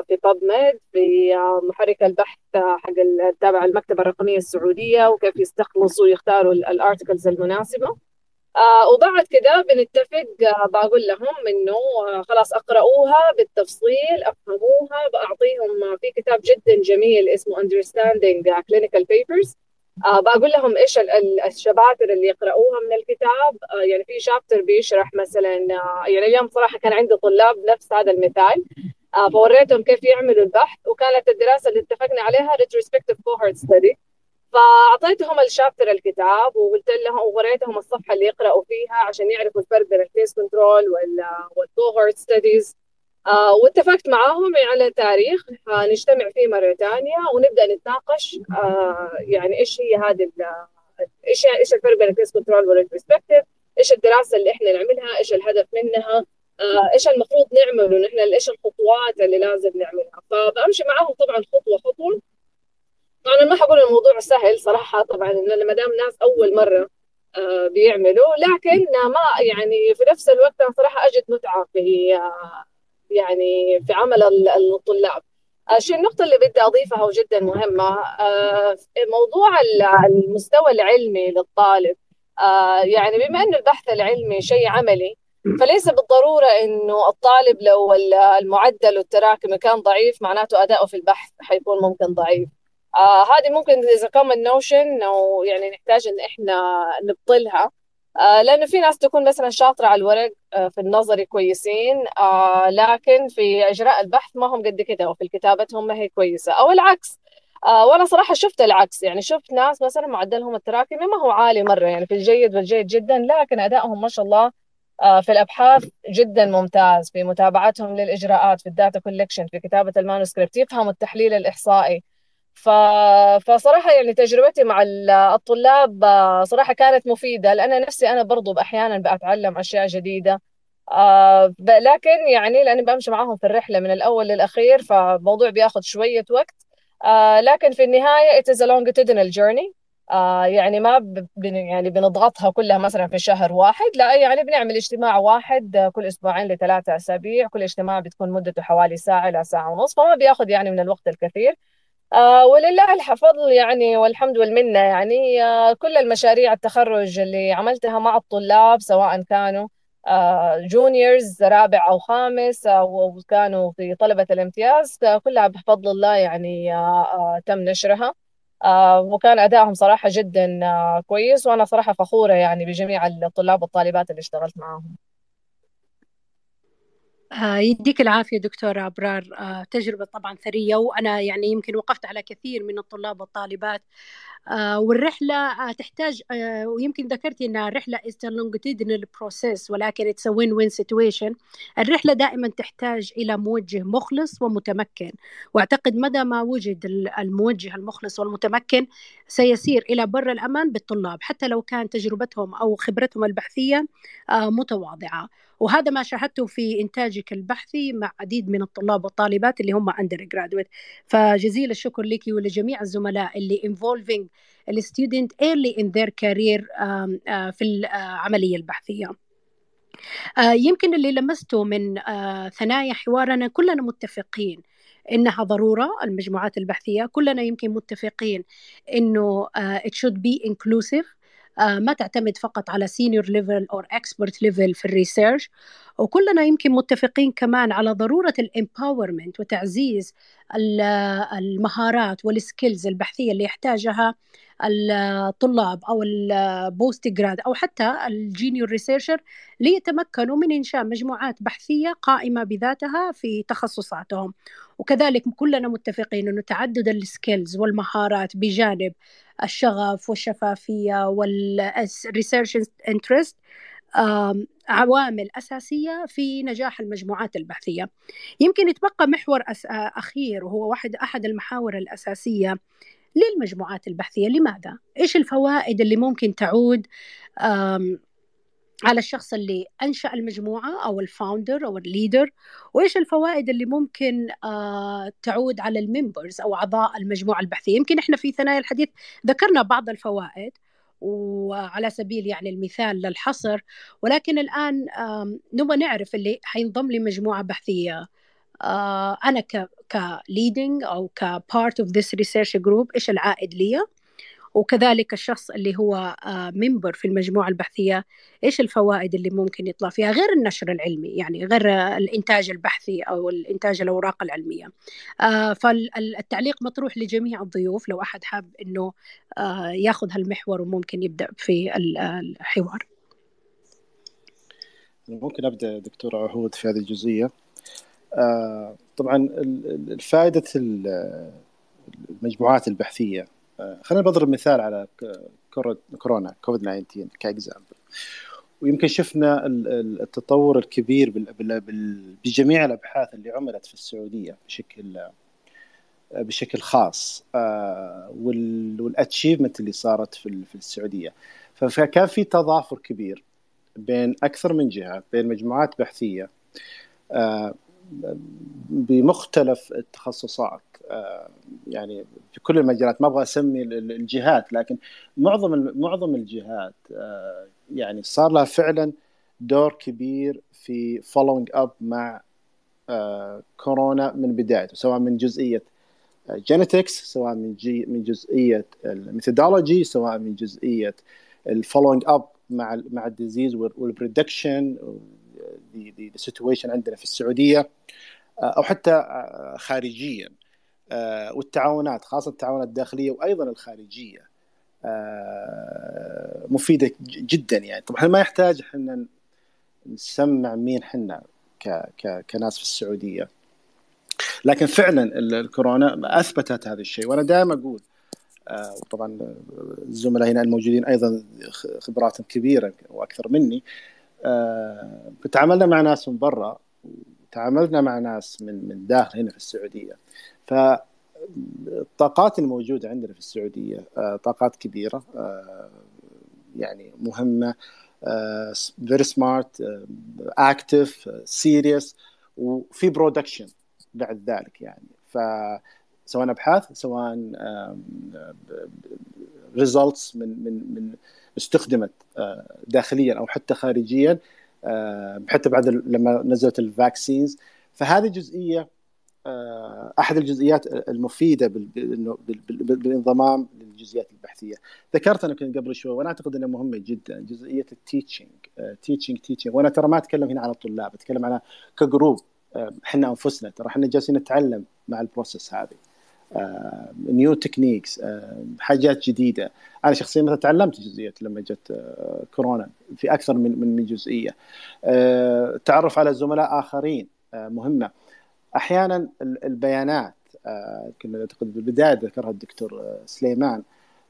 في PubMed في محرك البحث حق تابع المكتبة الرقمية السعودية وكيف يستخلصوا ويختاروا ال articles المناسبة. وبعد كده بنتفق بقول لهم إنه خلاص أقرأوها بالتفصيل أفهموها بعطيهم في كتاب جدا جميل اسمه Understanding Clinical Papers. بقول لهم إيش ال chapters اللي يقرأوها من الكتاب. يعني في chapter بيشرح مثلا يعني اليوم صراحة كان عندي طلاب نفس هذا المثال. فوريتهم كيف يعملوا البحث وكانت الدراسة اللي اتفقنا عليها retrospective cohort study. فأعطيتهم ال chapter الكتاب وقلت لهم ووريتهم الصفحة اللي يقرأوا فيها عشان يعرفوا الفرق بين ال case control وال cohort studies آه واتفقت معاهم على تاريخ آه نجتمع فيه مرة ثانية ونبدأ نتناقش آه يعني إيش هي هذه إيش إيش الفرق بين ال case control وال retrospective إيش الدراسة اللي إحنا نعملها؟ إيش الهدف منها؟ آه إيش المفروض نعمله؟ نحن إيش الخطوات اللي لازم نعملها؟ فبمشي معاهم طبعا خطوة خطوة. طبعا ما حقول الموضوع سهل صراحة طبعا ما دام ناس أول مرة آه بيعملوا لكن ما يعني في نفس الوقت أنا صراحة أجد متعة في آه يعني في عمل الطلاب. الشيء النقطة اللي بدي أضيفها وجدا مهمة؟ موضوع المستوى العلمي للطالب. يعني بما أن البحث العلمي شيء عملي فليس بالضرورة إنه الطالب لو المعدل التراكمي كان ضعيف معناته أداؤه في البحث حيكون ممكن ضعيف. آه هذه ممكن إذا common notion أو يعني نحتاج إن إحنا نبطلها. آه لأنه في ناس تكون مثلا شاطرة على الورق آه في النظري كويسين آه لكن في إجراء البحث ما هم قد كده وفي كتابتهم ما هي كويسة. أو العكس. آه وأنا صراحة شفت العكس. يعني شفت ناس مثلا معدلهم التراكمي ما هو عالي مرة. يعني في الجيد والجيد جدا لكن ادائهم ما شاء الله في الأبحاث جدا ممتاز في متابعتهم للإجراءات في ال data collection في كتابة ال manuscript يفهموا التحليل الإحصائي. ف... فصراحة يعني تجربتي مع الطلاب صراحة كانت مفيدة لأن نفسي أنا برضو أحيانا بأتعلم أشياء جديدة. آه لكن يعني لأني بمشي معاهم في الرحلة من الأول للأخير فالموضوع بياخذ شوية وقت. آه لكن في النهاية it is a longitudinal journey. آه يعني ما بن يعني بنضغطها كلها مثلا في شهر واحد لا يعني بنعمل اجتماع واحد كل أسبوعين لثلاثة أسابيع كل اجتماع بتكون مدته حوالي ساعة إلى ساعة ونص فما بياخذ يعني من الوقت الكثير. آه ولله الفضل يعني والحمد والمنة يعني آه كل المشاريع التخرج اللي عملتها مع الطلاب سواء كانوا جونيورز رابع أو خامس أو كانوا في طلبة الامتياز كلها بفضل الله يعني تم نشرها. وكان أدائهم صراحة جدا كويس وأنا صراحة فخورة يعني بجميع الطلاب والطالبات اللي اشتغلت معاهم. يديك العافية دكتورة أبرار. تجربة طبعا ثرية وأنا يعني يمكن وقفت على كثير من الطلاب والطالبات. آه، والرحلة آه، تحتاج آه، ويمكن ذكرتي أن الرحلة is a longitudinal process ولكن it's a win-win situation. الرحلة دائما تحتاج إلى موجه مخلص ومتمكن. وأعتقد مدى ما وجد الموجه المخلص والمتمكن سيسير إلى بر الأمان بالطلاب حتى لو كان تجربتهم أو خبرتهم البحثية متواضعة. وهذا ما شاهدته في إنتاجك البحثي مع عديد من الطلاب والطالبات اللي هم أندر جرادويت فجزيل الشكر لك ولجميع الزملاء اللي involving الستودنت early in their career في العملية البحثية. يمكن اللي لمسته من ثنايا حوارنا كلنا متفقين إنها ضرورة المجموعات البحثية كلنا يمكن متفقين إنه it should be inclusive. ما تعتمد فقط على senior level أو expert level في ال research وكلنا يمكن متفقين كمان على ضرورة ال empowerment وتعزيز المهارات وال skills البحثية اللي يحتاجها الطلاب أو ال postgrad أو حتى ال junior researcher ليتمكنوا من إنشاء مجموعات بحثية قائمة بذاتها في تخصصاتهم. وكذلك كلنا متفقين إنه تعدد ال skills والمهارات بجانب الشغف والشفافية وال research interest عوامل أساسية في نجاح المجموعات البحثية. يمكن يتبقى محور أخير وهو واحد أحد المحاور الأساسية للمجموعات البحثية. لماذا؟ إيش الفوائد اللي ممكن تعود على الشخص اللي أنشأ المجموعة أو ال founder أو ال leader وإيش الفوائد اللي ممكن آه تعود على ال members أو أعضاء المجموعة البحثية؟ يمكن إحنا في ثنايا الحديث ذكرنا بعض الفوائد وعلى سبيل يعني المثال للحصر ولكن الآن نبغى نعرف اللي حينضم لي مجموعه بحثية. آه أنا ك ك leading أو ك part of this research group إيش العائد لي وكذلك الشخص اللي هو ممبر في المجموعة البحثية إيش الفوائد اللي ممكن يطلع فيها؟ غير النشر العلمي يعني غير الإنتاج البحثي أو الإنتاج الأوراق العلمية. فالتعليق مطروح لجميع الضيوف لو أحد حاب أنه ياخذ هالمحور وممكن يبدأ في الحوار. ممكن أبدأ دكتور عهود في هذه الجزئية. طبعا فائدة المجموعات البحثية خلينا بضرب مثال على كورونا كوفيد 19 ك example. ويمكن شفنا التطور الكبير بجميع الأبحاث اللي عملت في السعودية بشكل بشكل خاص آه، وال achievement اللي صارت في السعودية. فكان في تضافر كبير بين أكثر من جهة بين مجموعات بحثية آه، بمختلف التخصصات. يعني في كل المجالات ما أبغى أسمي الجهات لكن معظم معظم الجهات آه، يعني صار لها فعلا دور كبير في following up مع آه، كورونا من بدايته سواء من جزئية genetics سواء من جي من جزئية ال methodology سواء من جزئية ال following up مع مع ال disease وال prediction ال situation عندنا في السعودية أو حتى خارجيا. آه، والتعاونات خاصة التعاونات الداخلية وأيضا الخارجية. آه، مفيدة جدا يعني. طبعا ما يحتاج إحنا نسمع مين حنا كناس في السعودية. لكن فعلا الكورونا أثبتت هذا الشيء. وأنا دائما أقول آه، طبعا الزملاء هنا الموجودين أيضا خبرات كبيرة وأكثر مني. تعاملنا مع ناس من برا وتعاملنا مع ناس من من داخل هنا في السعودية. فالطاقات الموجودة عندنا في السعودية آه، طاقات كبيرة آه، يعني مهمة very smart active serious وفي production بعد ذلك يعني. فسواء أبحاث سواء results من من من استخدمت داخليا أو حتى خارجيا حتى بعد لما نزلت ال vaccines فهذه جزئية أحد الجزئيات المفيدة بالانضمام للجزئيات البحثية. ذكرت أنا كنت قبل شوي وأنا أعتقد انها مهمه جدا جزئية ال teaching teaching teaching وأنا ترى ما أتكلم هنا عن الطلاب أتكلم عنها ك group إحنا أنفسنا. ترى إحنا جالسين نتعلم مع ال process هذه. new techniques حاجات جديدة. أنا شخصيا مثلا تعلمت جزئيه لما جت كورونا في أكثر من من جزئية. تعرف على زملاء آخرين مهمة. أحيانا البيانات كنا اعتقد بالبداية ذكرها الدكتور سليمان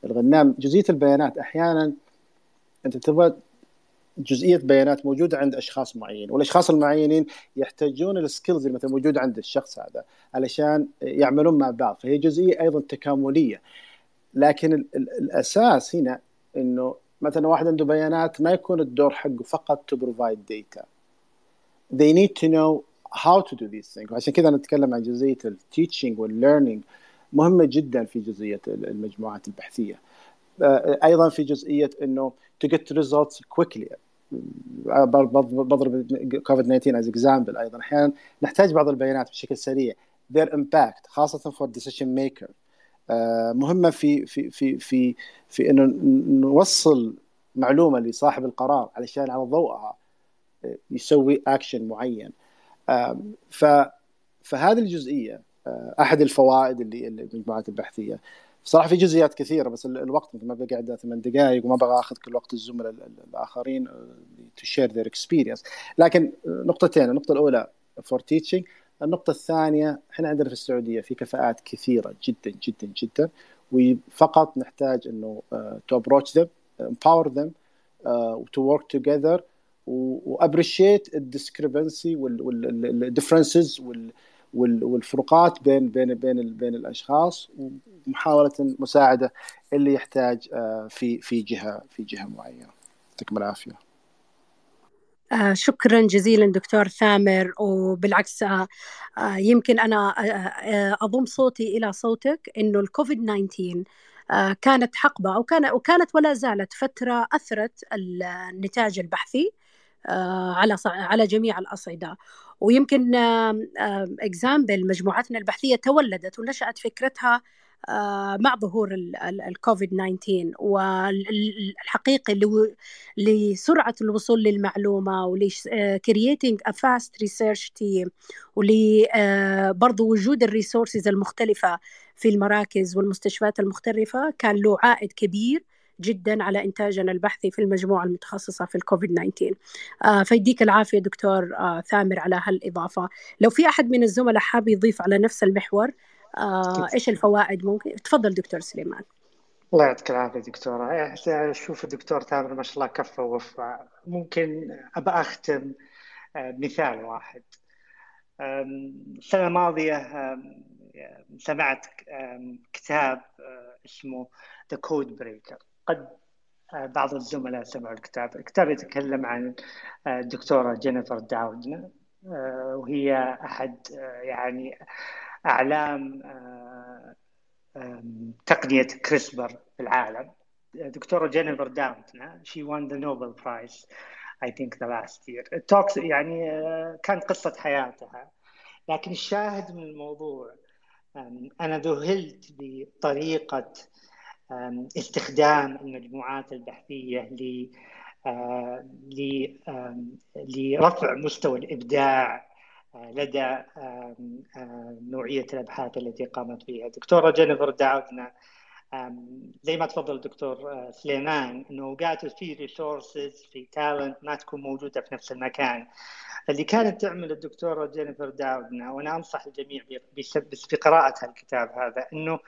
الغنام جزئية البيانات. أحيانا أنت تبغى جزئية بيانات موجودة عند أشخاص معينين والأشخاص المعينين يحتاجون ال skills اللي مثلا موجودة عند الشخص هذا علشان يعملون مع بعض فهي جزئية أيضا تكاملية. لكن ال ال الأساس هنا إنه مثلا واحد عنده بيانات ما يكون الدور حقه فقط to provide data they need to know how to do these things. عشان كذا نتكلم عن جزئية ال teaching وال learning مهمة جدا في جزئية المجموعات البحثية. أيضا في جزئية إنه to get results quickly. بضرب كوفيد 19 as example أيضا. أحيانا نحتاج بعض البيانات بشكل سريع. Their impact خاصة for decision maker. مهمة في في في في في إنه نوصل معلومة لصاحب القرار علشان على ضوءها يسوي اكشن معين. ف فهذه الجزئية أحد الفوائد اللي المجموعات البحثية. صراحة في جزئيات كثيرة بس الوقت مثل ما بقى عندنا ثمان دقائق وما بغى آخذ كل وقت الزملاء الآخرين to share their experience لكن نقطتين النقطة الأولى for teaching النقطة الثانية إحنا عندنا في السعودية في كفاءات كثيرة جدا جدا جدا وفقط نحتاج إنه to approach them empower them to work together و appreciate ال discrepancy وال differences والفروقات بين بين بين بين الأشخاص ومحاولة مساعدة اللي يحتاج في في جهة في جهة معينة. يعطيكم العافية. آه شكرا جزيلا دكتور ثامر وبالعكس آه آه يمكن أنا أضم صوتي إلى صوتك إنه الكوفيد 19 كانت حقبة أو كان وكانت ولا زالت فترة أثرت النتاج البحثي. على على جميع الأصعدة. ويمكن example مجموعتنا البحثية تولدت ونشأت فكرتها مع ظهور الكوفيد 19 والحقيقة لسرعة الوصول للمعلومة ول creating a fast research team ولبرضه وجود ال resources المختلفة في المراكز والمستشفيات المختلفة كان له عائد كبير. جدا على إنتاجنا البحثي في المجموعة المتخصصة في الكوفيد 19 آه فيديك العافية دكتور آه ثامر على هالإضافة. لو في أحد من الزملاء حاب يضيف على نفس المحور آه إيش الفوائد ممكن؟ تفضل دكتور سليمان. الله يعطيك العافية دكتورة. أشوف الدكتور ثامر ما شاء الله كفى ووفى. ممكن أبى أختم بمثال واحد. السنة الماضية سمعت كتاب اسمه The Code Breaker قد بعض الزملاء سمعوا الكتاب. الكتاب يتكلم عن الدكتورة جينيفر داودنا وهي أحد يعني أعلام تقنية CRISPR في العالم. دكتورة جينيفر داودنا she won the Nobel Prize I think the last year. ال talks يعني كانت قصة حياتها. لكن الشاهد من الموضوع أنا ذهلت بطريقة استخدام المجموعات البحثية لرفع مستوى الإبداع لدى نوعية الأبحاث التي قامت بها. دكتورة جينيفر داودنا زي ما تفضل الدكتور سليمان إنه اوقات في resources في talent ما تكون موجودة في نفس المكان. اللي كانت تعمل الدكتورة جينيفر داودنا وأنا أنصح الجميع بقراءة الكتاب هذا إنه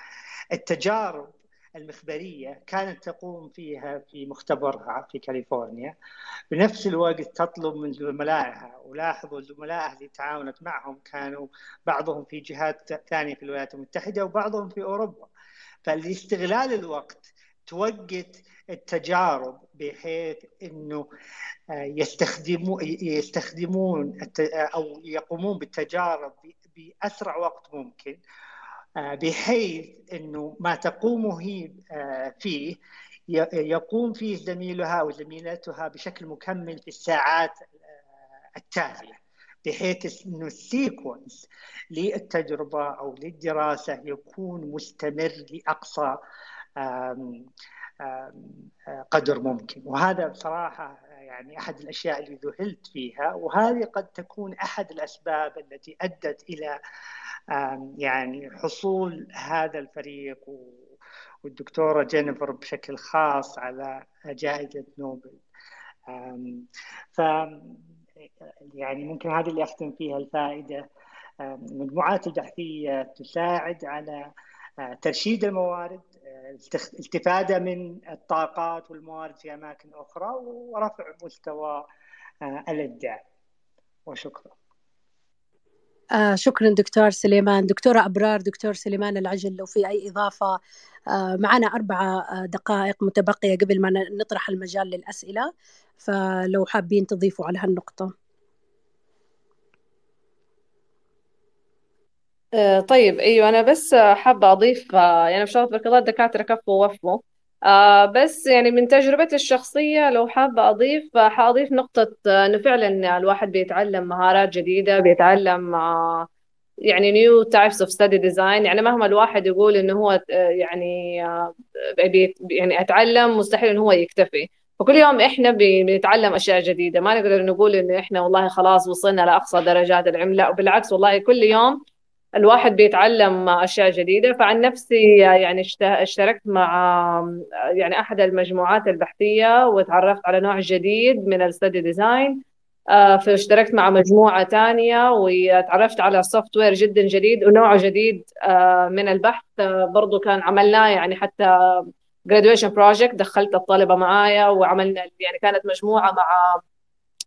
التجارب المخبرية كانت تقوم فيها في مختبرها في كاليفورنيا. بنفس الوقت تطلب من زملائها ولاحظوا زملائها اللي تعاونت معهم كانوا بعضهم في جهات ثانية في الولايات المتحدة وبعضهم في أوروبا. فالاستغلال الوقت توقت التجارب بحيث إنه يستخدمون يستخدمون أو يقومون بالتجارب بأسرع وقت ممكن. بحيث إنه ما تقوم هي فيه يقوم فيه زميلها وزميلتها بشكل مكمل في الساعات التالية بحيث إنه السيكونس للتجربة أو للدراسة يكون مستمر لأقصى قدر ممكن. وهذا بصراحة يعني أحد الأشياء اللي ذهلت فيها وهذه قد تكون أحد الأسباب التي أدت إلى يعني حصول هذا الفريق والدكتورة جينيفر بشكل خاص على جائزة نوبل. ف يعني ممكن هذه اللي أختم فيها الفائدة. المجموعات البحثية تساعد على ترشيد الموارد الاستفاده من الطاقات والموارد في أماكن أخرى ورفع مستوى الابداع وشكرا. آه شكرا دكتور سليمان. دكتورة أبرار دكتور سليمان العجل لو في أي إضافة آه معنا أربع دقائق متبقية قبل ما نطرح المجال للأسئلة فلو حابين تضيفوا على هالنقطة. طيب أيوه أنا بس حابة أضيف يعني في شغله الله الدكاترة كفوا ووفوا. آه بس يعني من تجربتي الشخصية لو حابة أضيف حأضيف نقطة إنه فعلا الواحد بيتعلم مهارات جديدة بيتعلم آه يعني new types of study design. يعني مهما الواحد يقول إنه هو يعني آه يعني أتعلم مستحيل إنه هو يكتفي. فكل يوم إحنا بنتعلم أشياء جديدة. ما نقدر نقول إنه إحنا والله خلاص وصلنا لأقصى درجات العلم لا وبالعكس والله كل يوم الواحد بيتعلم أشياء جديدة. فعن نفسي يعني اشتركت مع يعني أحد المجموعات البحثية وتعرفت على نوع جديد من ال study design. فاشتركت مع مجموعة تانية وتعرفت على software جدا جديد ونوع جديد من البحث. برضو كان عملناه يعني حتى graduation project. دخلت الطلبة معايا وعملنا يعني كانت مجموعة مع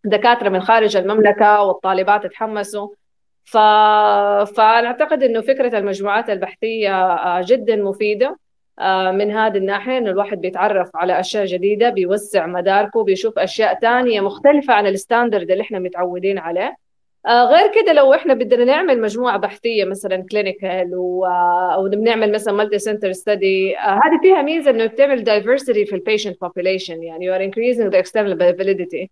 دكاترة من خارج المملكة والطالبات تحمسوا ف... فأنا أعتقد إنه فكرة المجموعات البحثية جدا مفيدة من هذه الناحية إنه الواحد بيتعرف على أشياء جديدة بيوسع مداركه بيشوف أشياء تانية مختلفة عن ال standard اللي إحنا متعودين عليه. غير كده لو إحنا بدنا نعمل مجموعة بحثية مثلا clinical و... أو بنعمل مثلا multi-center study هذه فيها ميزة إنه بتعمل diversity في ال patient population يعني you are increasing the external validity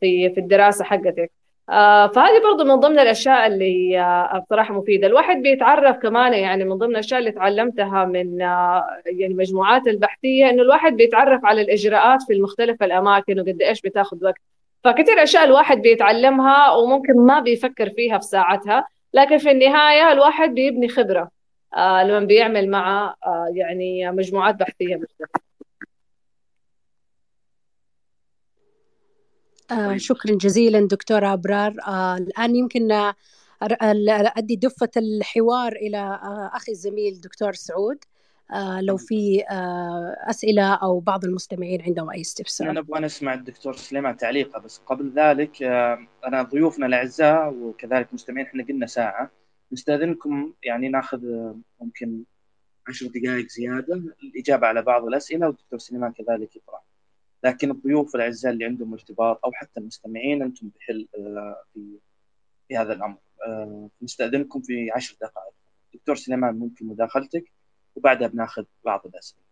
في في الدراسة حقتك. آه فهذه برضو من ضمن الأشياء اللي آه بصراحة مفيدة. الواحد بيتعرف كمان يعني من ضمن الأشياء اللي تعلمتها من آه يعني المجموعات البحثية إنه الواحد بيتعرف على الإجراءات في المختلف الأماكن وقد إيش بتاخذ وقت. فكثير أشياء الواحد بيتعلمها وممكن ما بيفكر فيها في ساعتها لكن في النهاية الواحد بيبني خبرة لما بيعمل مع يعني مجموعات بحثية. مختلفه آه شكرا جزيلا دكتورة أبرار. آه الآن يمكن أدي دفة الحوار إلى آه أخي الزميل دكتور سعود. لو في أسئلة أو بعض المستمعين عندهم أي استفسار. أنا أبغى نسمع الدكتور سليمان تعليقه بس قبل ذلك أنا ضيوفنا الأعزاء وكذلك مستمعين إحنا قلنا ساعة. نستأذنكم يعني ناخذ ممكن عشر دقائق زيادة الإجابة على بعض الأسئلة والدكتور سليمان كذلك يطرح لكن الضيوف الاعزاء اللي عندهم ارتباط أو حتى المستمعين أنتم بحل في في هذا الأمر. نستأذنكم في عشر دقائق. دكتور سليمان ممكن مداخلتك؟ وبعدها بناخذ بعض الأسئلة.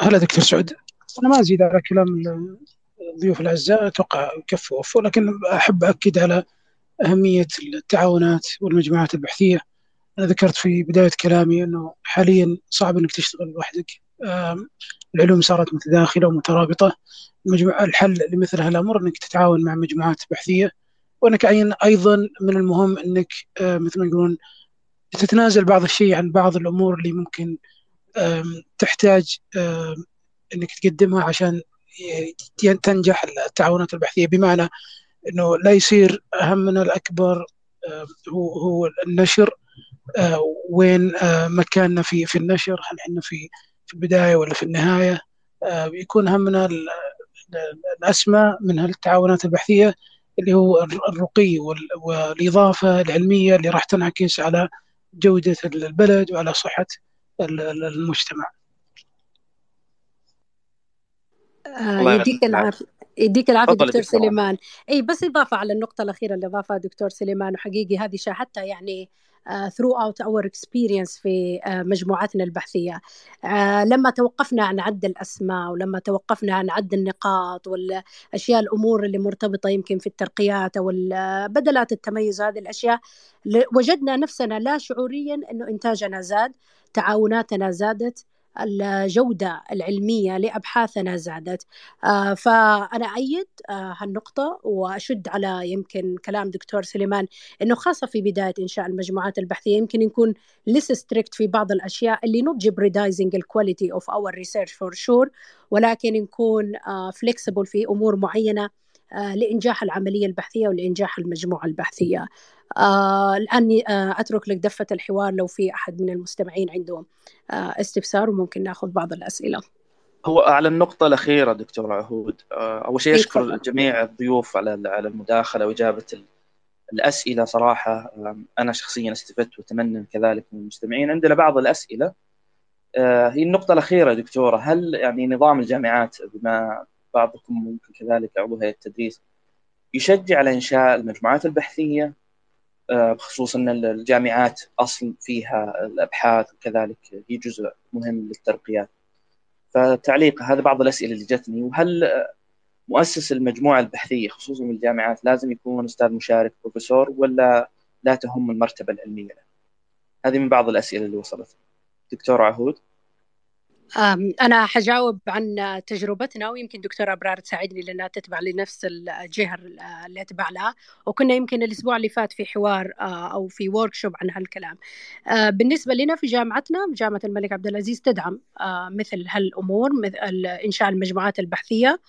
هلا دكتور سعود. أنا ما أزيد على كلام الضيوف الاعزاء أتوقع كفوا وفوا لكن أحب أكد على أهمية التعاونات والمجموعات البحثية. أنا ذكرت في بداية كلامي أنه حاليا صعب إنك تشتغل لوحدك. العلوم صارت متداخلة ومترابطة. المجموعة الحل لمثل هالامر إنك تتعاون مع مجموعات بحثية وإنك أيضا من المهم إنك مثل ما يقولون تتنازل بعض الشيء عن بعض الأمور اللي ممكن تحتاج إنك تقدمها عشان تنجح التعاونات البحثية. بمعنى إنه لا يصير همنا الأكبر هو هو النشر وين مكاننا في في النشر. هل إحنا في في البداية ولا في النهاية بيكون همنا الاسمى من التعاونات البحثية اللي هو الرقي والإضافة العلمية اللي راح تنعكس على جودة البلد وعلى صحة المجتمع. آه، يديك العافية. يديك العافية دكتور سليمان. إي بس إضافة على النقطة الأخيرة اللي أضافها دكتور سليمان وحقيقي هذه شاهدتها يعني throughout our experience في uh, مجموعتنا البحثية. uh, لما توقفنا عن عد الأسماء ولما توقفنا عن عد النقاط والأشياء الأمور اللي مرتبطة يمكن في الترقيات أو بدلات التميز هذه الأشياء وجدنا نفسنا لا شعوريا أنه إنتاجنا زاد تعاوناتنا زادت الجودة العلمية لأبحاثنا زادت. آه، فأنا أيد آه، هالنقطة وأشد على يمكن كلام دكتور سليمان أنه خاصة في بداية إنشاء المجموعات البحثية يمكن يكون لسه ستريكت في بعض الأشياء اللي not jeopardizing quality of our research for sure ولكن نكون flexible آه، في أمور معينة لإنجاح العملية البحثية ولإنجاح المجموعة البحثية. آه الآن آه أترك لك دفة الحوار لو في أحد من المستمعين عنده آه استفسار وممكن ناخذ بعض الأسئلة. هو على النقطة الأخيرة دكتور عهود آه أول شيء أشكر جميع الضيوف على على المداخلة وإجابة الأسئلة صراحة أنا شخصيا استفدت وأتمنى كذلك من المستمعين. عندنا بعض الأسئلة آه، هي النقطة الأخيرة دكتورة هل يعني نظام الجامعات بما بعضكم ممكن كذلك عضو هيئة التدريس يشجع على إنشاء المجموعات البحثية؟ بخصوص أن الجامعات أصل فيها الأبحاث وكذلك هي جزء مهم للترقيات. فتعليق هذا بعض الأسئلة اللي جتني وهل مؤسس المجموعة البحثية خصوصا الجامعات لازم يكون أستاذ مشارك بروفيسور ولا لا تهم المرتبة العلمية؟ هذه من بعض الأسئلة اللي وصلت. دكتور عهود أنا حجاوب عن تجربتنا ويمكن دكتورة أبرار تساعدني لأنها تتبع لنفس الجهة اللي أتبع لها وكنا يمكن الأسبوع اللي فات في حوار آه، أو في ورك شوب عن هالكلام. آه، بالنسبة لنا في جامعتنا جامعة الملك عبد العزيز تدعم آه، مثل هالأمور مثل إنشاء المجموعات البحثية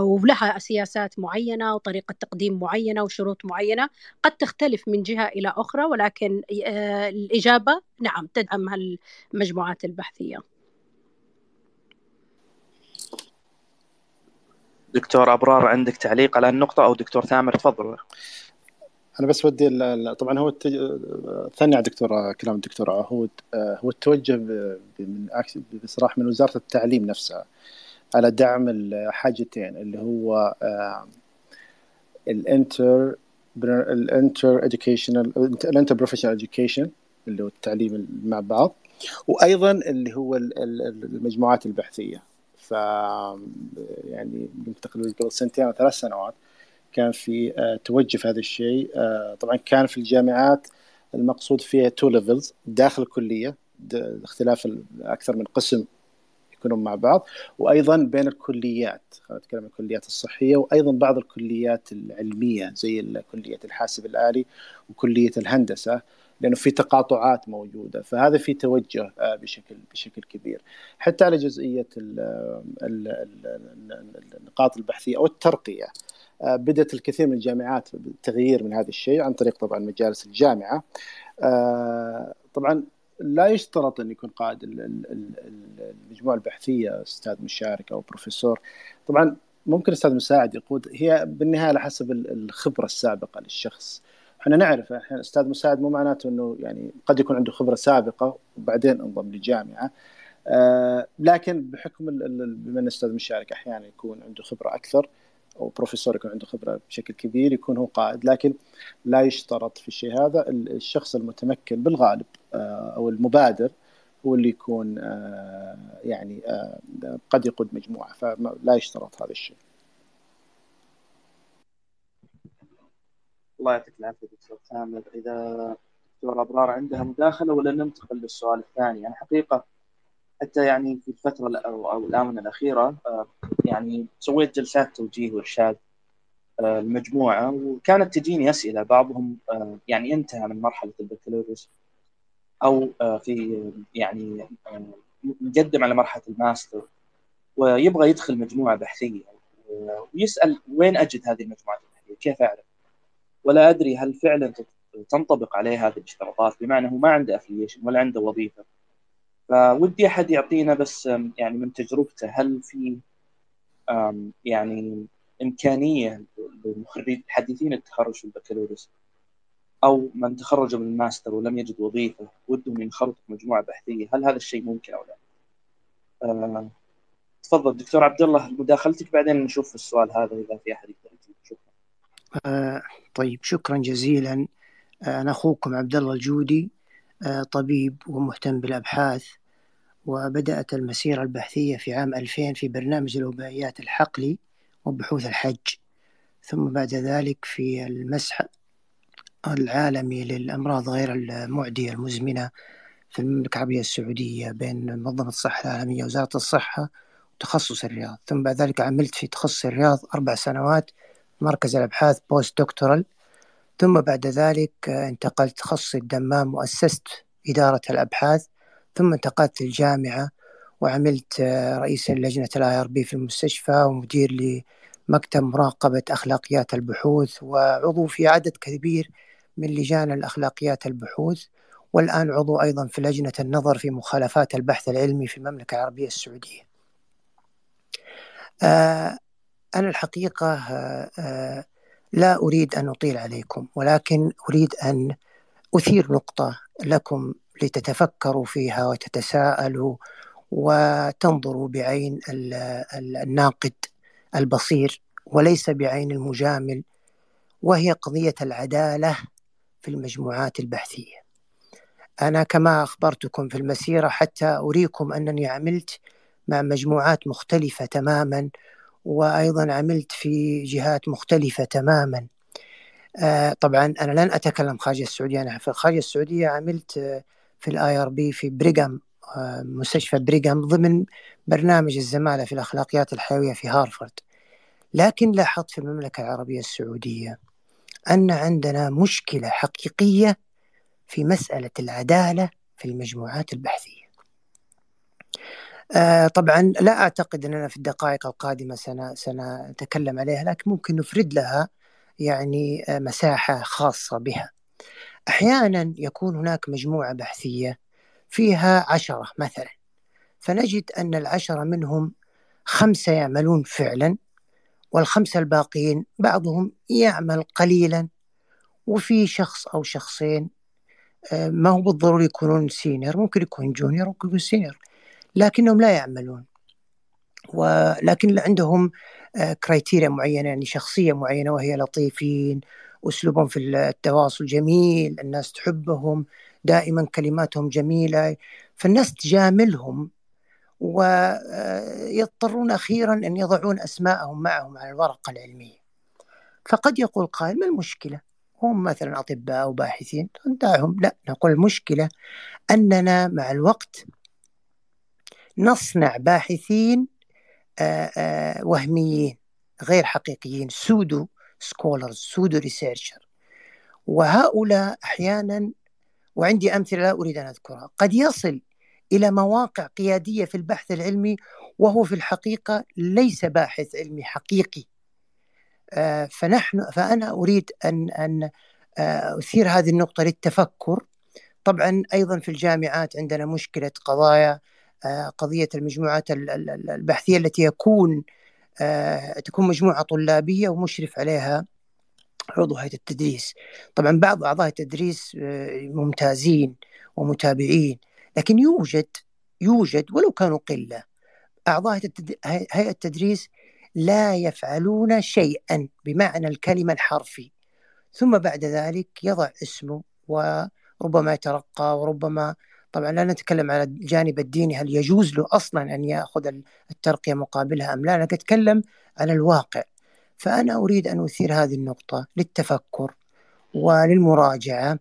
ولها سياسات معينة وطريقة تقديم معينة وشروط معينة. قد تختلف من جهة إلى أخرى ولكن الإجابة نعم تدعم هالمجموعات البحثية. دكتور أبرار عندك تعليق على النقطة أو دكتور ثامر؟ تفضل. أنا بس ودي طبعا هو التج... ثاني على دكتور كلام الدكتور عهود هو التوجه من بصراحة من وزارة التعليم نفسها على دعم الحاجتين اللي هو ال inter ال inter educational ال interprofessional education اللي هو التعليم مع بعض وأيضا اللي هو المجموعات البحثية. يعني تقريبا قبل سنتين أو ثلاث سنوات كان في آه، توجه في هذا الشيء آه، طبعا كان في الجامعات المقصود فيها two levels داخل الكلية اختلاف أكثر من قسم يكونون مع بعض وأيضا بين الكليات خلينا نتكلم عن الكليات الصحية وأيضا بعض الكليات العلمية زي كليه الحاسب الآلي وكلية الهندسة. لأنه في تقاطعات موجودة. فهذا في توجه آه، بشكل بشكل كبير. حتى على جزئية النقاط البحثية أو الترقية آه، بدأت الكثير من الجامعات بالتغيير من هذا الشيء عن طريق طبعا مجالس الجامعة. آه، طبعا لا يشترط أن يكون قائد المجموعة البحثية أستاذ مشارك أو بروفيسور. طبعا ممكن أستاذ مساعد يقود هي بالنهاية على حسب الخبرة السابقة للشخص. إحنا نعرف إحنا أستاذ مساعد مو معناته إنه يعني قد يكون عنده خبرة سابقة وبعدين انضم لجامعة آه لكن بحكم بما إن الاستاذ مشارك أحيانا يكون عنده خبرة أكثر أو بروفيسور يكون عنده خبرة بشكل كبير يكون هو قائد لكن لا يشترط في الشيء هذا الشخص المتمكن بالغالب آه أو المبادر هو اللي يكون آه يعني آه قد يقود مجموعة فلا يشترط هذا الشيء. الله يعطيك العافية دكتور ثامر إذا دكتور أبرار عندها مداخلة ولا ننتقل للسؤال الثاني يعني حقيقة حتى يعني في الفترة أو أو الآونة الأخيرة آه، يعني سويت جلسات توجيه وإرشاد آه، المجموعه وكانت تجيني أسئلة بعضهم آه، يعني انتهى من مرحلة البكالوريوس أو في يعني مقدم على مرحلة الماستر ويبغى يدخل مجموعة بحثية ويسأل وين أجد هذه المجموعات البحثية؟ كيف أعرف؟ ولا أدري هل فعلا تنطبق عليه هذه الاشتراطات بمعنى هو ما عنده affiliation ولا عنده وظيفة فودي أحد يعطينا بس يعني من تجربته هل في يعني إمكانية للمتخرجين حديثين التخرج في البكالوريوس أو من تخرجوا من الماستر ولم يجد وظيفة ودهم ينخرطوا في مجموعة بحثية هل هذا الشيء ممكن أو لا؟ آه، تفضل دكتور عبد الله مداخلتك بعدين نشوف السؤال هذا إذا في أحد يقدر. آه طيب شكرا جزيلا. آه، أنا أخوكم عبد الله الجودي آه طبيب ومهتم بالأبحاث وبدأت المسيرة البحثية في عام 2000 في برنامج الوبائيات الحقلي وبحوث الحج. ثم بعد ذلك في المسح العالمي للأمراض غير المعدية المزمنة في المملكة العربية السعودية بين منظمة الصحة العالمية وزارة الصحة وتخصص الرياض. ثم بعد ذلك عملت في تخصص الرياض أربع سنوات مركز الأبحاث post doctoral ثم بعد ذلك انتقلت تخصص الدمام وأسست إدارة الأبحاث. ثم انتقلت للجامعة وعملت رئيس لجنة ال IRB في المستشفى ومدير لمكتب مراقبة أخلاقيات البحوث. وعضو في عدد كبير من لجان الأخلاقيات البحوث. والآن عضو أيضا في لجنة النظر في مخالفات البحث العلمي في المملكة العربية السعودية. آه أنا الحقيقة آه لا أريد أن أطيل عليكم ولكن أريد أن أثير نقطة لكم لتتفكروا فيها وتتساءلوا وتنظروا بعين الناقد البصير وليس بعين المجامل وهي قضية العدالة في المجموعات البحثية. أنا كما أخبرتكم في المسيرة حتى أريكم أنني عملت مع مجموعات مختلفة تماما وأيضا عملت في جهات مختلفة تماما. آه طبعا أنا لن أتكلم خارج السعودية. أنا في خارج السعودية عملت آه في ال IRB في بريغام آه مستشفى بريغام ضمن برنامج الزمالة في الأخلاقيات الحيوية في هارفارد لكن لاحظت في المملكة العربية السعودية أن عندنا مشكلة حقيقية في مسألة العدالة في المجموعات البحثية. آه طبعا لا أعتقد أننا في الدقائق القادمة سنة سنتكلم عليها لكن ممكن نفرد لها يعني آه مساحة خاصة بها. أحيانا يكون هناك مجموعة بحثية فيها عشرة مثلا فنجد أن العشرة منهم خمسة يعملون فعلا والخمسة الباقيين بعضهم يعمل قليلا وفي شخص أو شخصين ما هو بالضروري يكونون senior ممكن يكون junior ممكن يكون senior لكنهم لا يعملون. ولكن عندهم criteria معينة يعني شخصية معينة وهي لطيفين أسلوبهم في التواصل جميل الناس تحبهم دائما كلماتهم جميلة. فالناس تجاملهم ويضطرون أخيرا أن يضعون أسماءهم معهم على الورقة العلمية. فقد يقول قائل ما المشكلة؟ هم مثلا أطباء أو باحثين دعهم لا نقول المشكلة أننا مع الوقت نصنع باحثين آآ آآ وهميين غير حقيقيين pseudo scholars pseudo researcher. وهؤلاء أحيانا وعندي أمثلة لا أريد أن أذكرها قد يصل إلى مواقع قيادية في البحث العلمي وهو في الحقيقة ليس باحث علمي حقيقي. فنحن فأنا أريد أن أن أثير هذه النقطة للتفكر. طبعا أيضا في الجامعات عندنا مشكلة قضايا قضية المجموعات البحثية التي يكون تكون مجموعة طلابية ومشرف عليها عضو هيئة التدريس. طبعا بعض أعضاء التدريس ممتازين ومتابعين لكن يوجد يوجد ولو كانوا قلة أعضاء هيئة التدريس لا يفعلون شيئا بمعنى الكلمة الحرفي. ثم بعد ذلك يضع اسمه وربما يترقى وربما طبعا لا نتكلم على الجانب الديني هل يجوز له أصلا أن يأخذ الترقية مقابلها أم لا؟ أنا أتكلم عن الواقع. فأنا أريد أن أثير هذه النقطة للتفكر وللمراجعة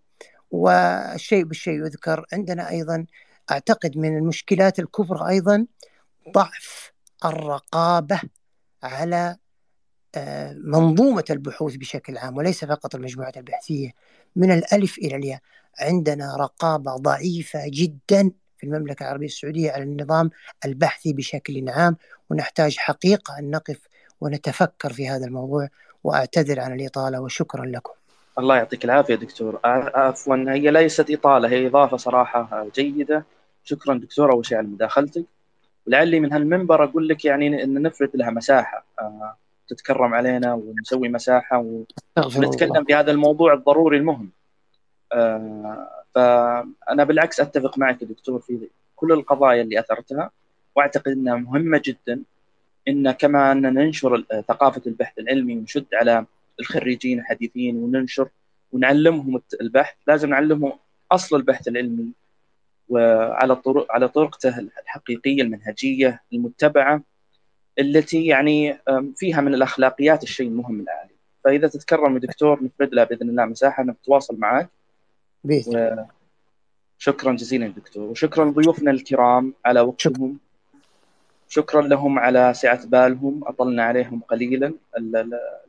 والشيء بالشيء يذكر عندنا أيضا أعتقد من المشكلات الكبرى أيضا ضعف الرقابة على منظومة البحوث بشكل عام وليس فقط المجموعات البحثية من الألف إلى الياء. عندنا رقابة ضعيفة جدا في المملكة العربية السعودية على النظام البحثي بشكل عام ونحتاج حقيقة أن نقف ونتفكر في هذا الموضوع وأعتذر عن الإطالة وشكرا لكم. الله يعطيك العافية دكتور. عفوا هي ليست إطالة هي إضافة صراحة جيدة. شكرا دكتور أول شيء على مداخلتك. ولعلي من هالمنبر أقول لك يعني إن نفرد لها مساحة. تتكرم علينا ونسوي مساحة ونتكلم في هذا الموضوع الضروري المهم. فأنا بالعكس أتفق معك دكتور في كل القضايا اللي أثرتها وأعتقد أنها مهمة جدا. إن كما أن ننشر ثقافة البحث العلمي ونشد على الخريجين الحديثين وننشر ونعلمهم البحث لازم نعلمهم أصل البحث العلمي وعلى طرق على طرقته الحقيقية المنهجية المتبعة التي يعني فيها من الأخلاقيات الشيء المهم العالي فإذا تتكرم دكتور نفرد له بإذن الله مساحة نتواصل معك. بإذن شكرا جزيلا دكتور. وشكرا لضيوفنا الكرام على وقتهم. شكرا لهم على سعة بالهم. أطلنا عليهم قليلا.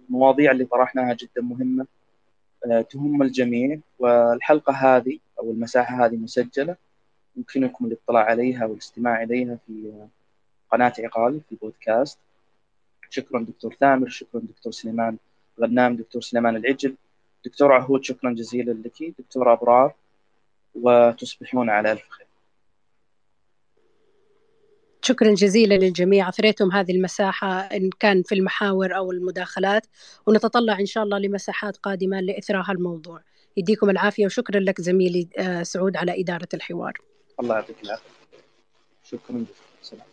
المواضيع اللي طرحناها جدا مهمة. آه، تهم الجميع. والحلقة هذه أو المساحة هذه مسجلة. يمكنكم الاطلاع عليها والاستماع إليها في قناة عقال في بودكاست شكرا دكتور ثامر شكرا دكتور سليمان غنام دكتور سليمان العجل. دكتور عهود شكرا جزيلا لك. دكتور أبرار وتصبحون على ألف خير. شكرا جزيلا للجميع. أثريتم هذه المساحة إن كان في المحاور أو المداخلات ونتطلع إن شاء الله لمساحات قادمة لإثراء هالموضوع. يديكم العافية وشكرا لك زميلي آه، سعود على إدارة الحوار. الله يعطيك العافية. شكرا جزيلا.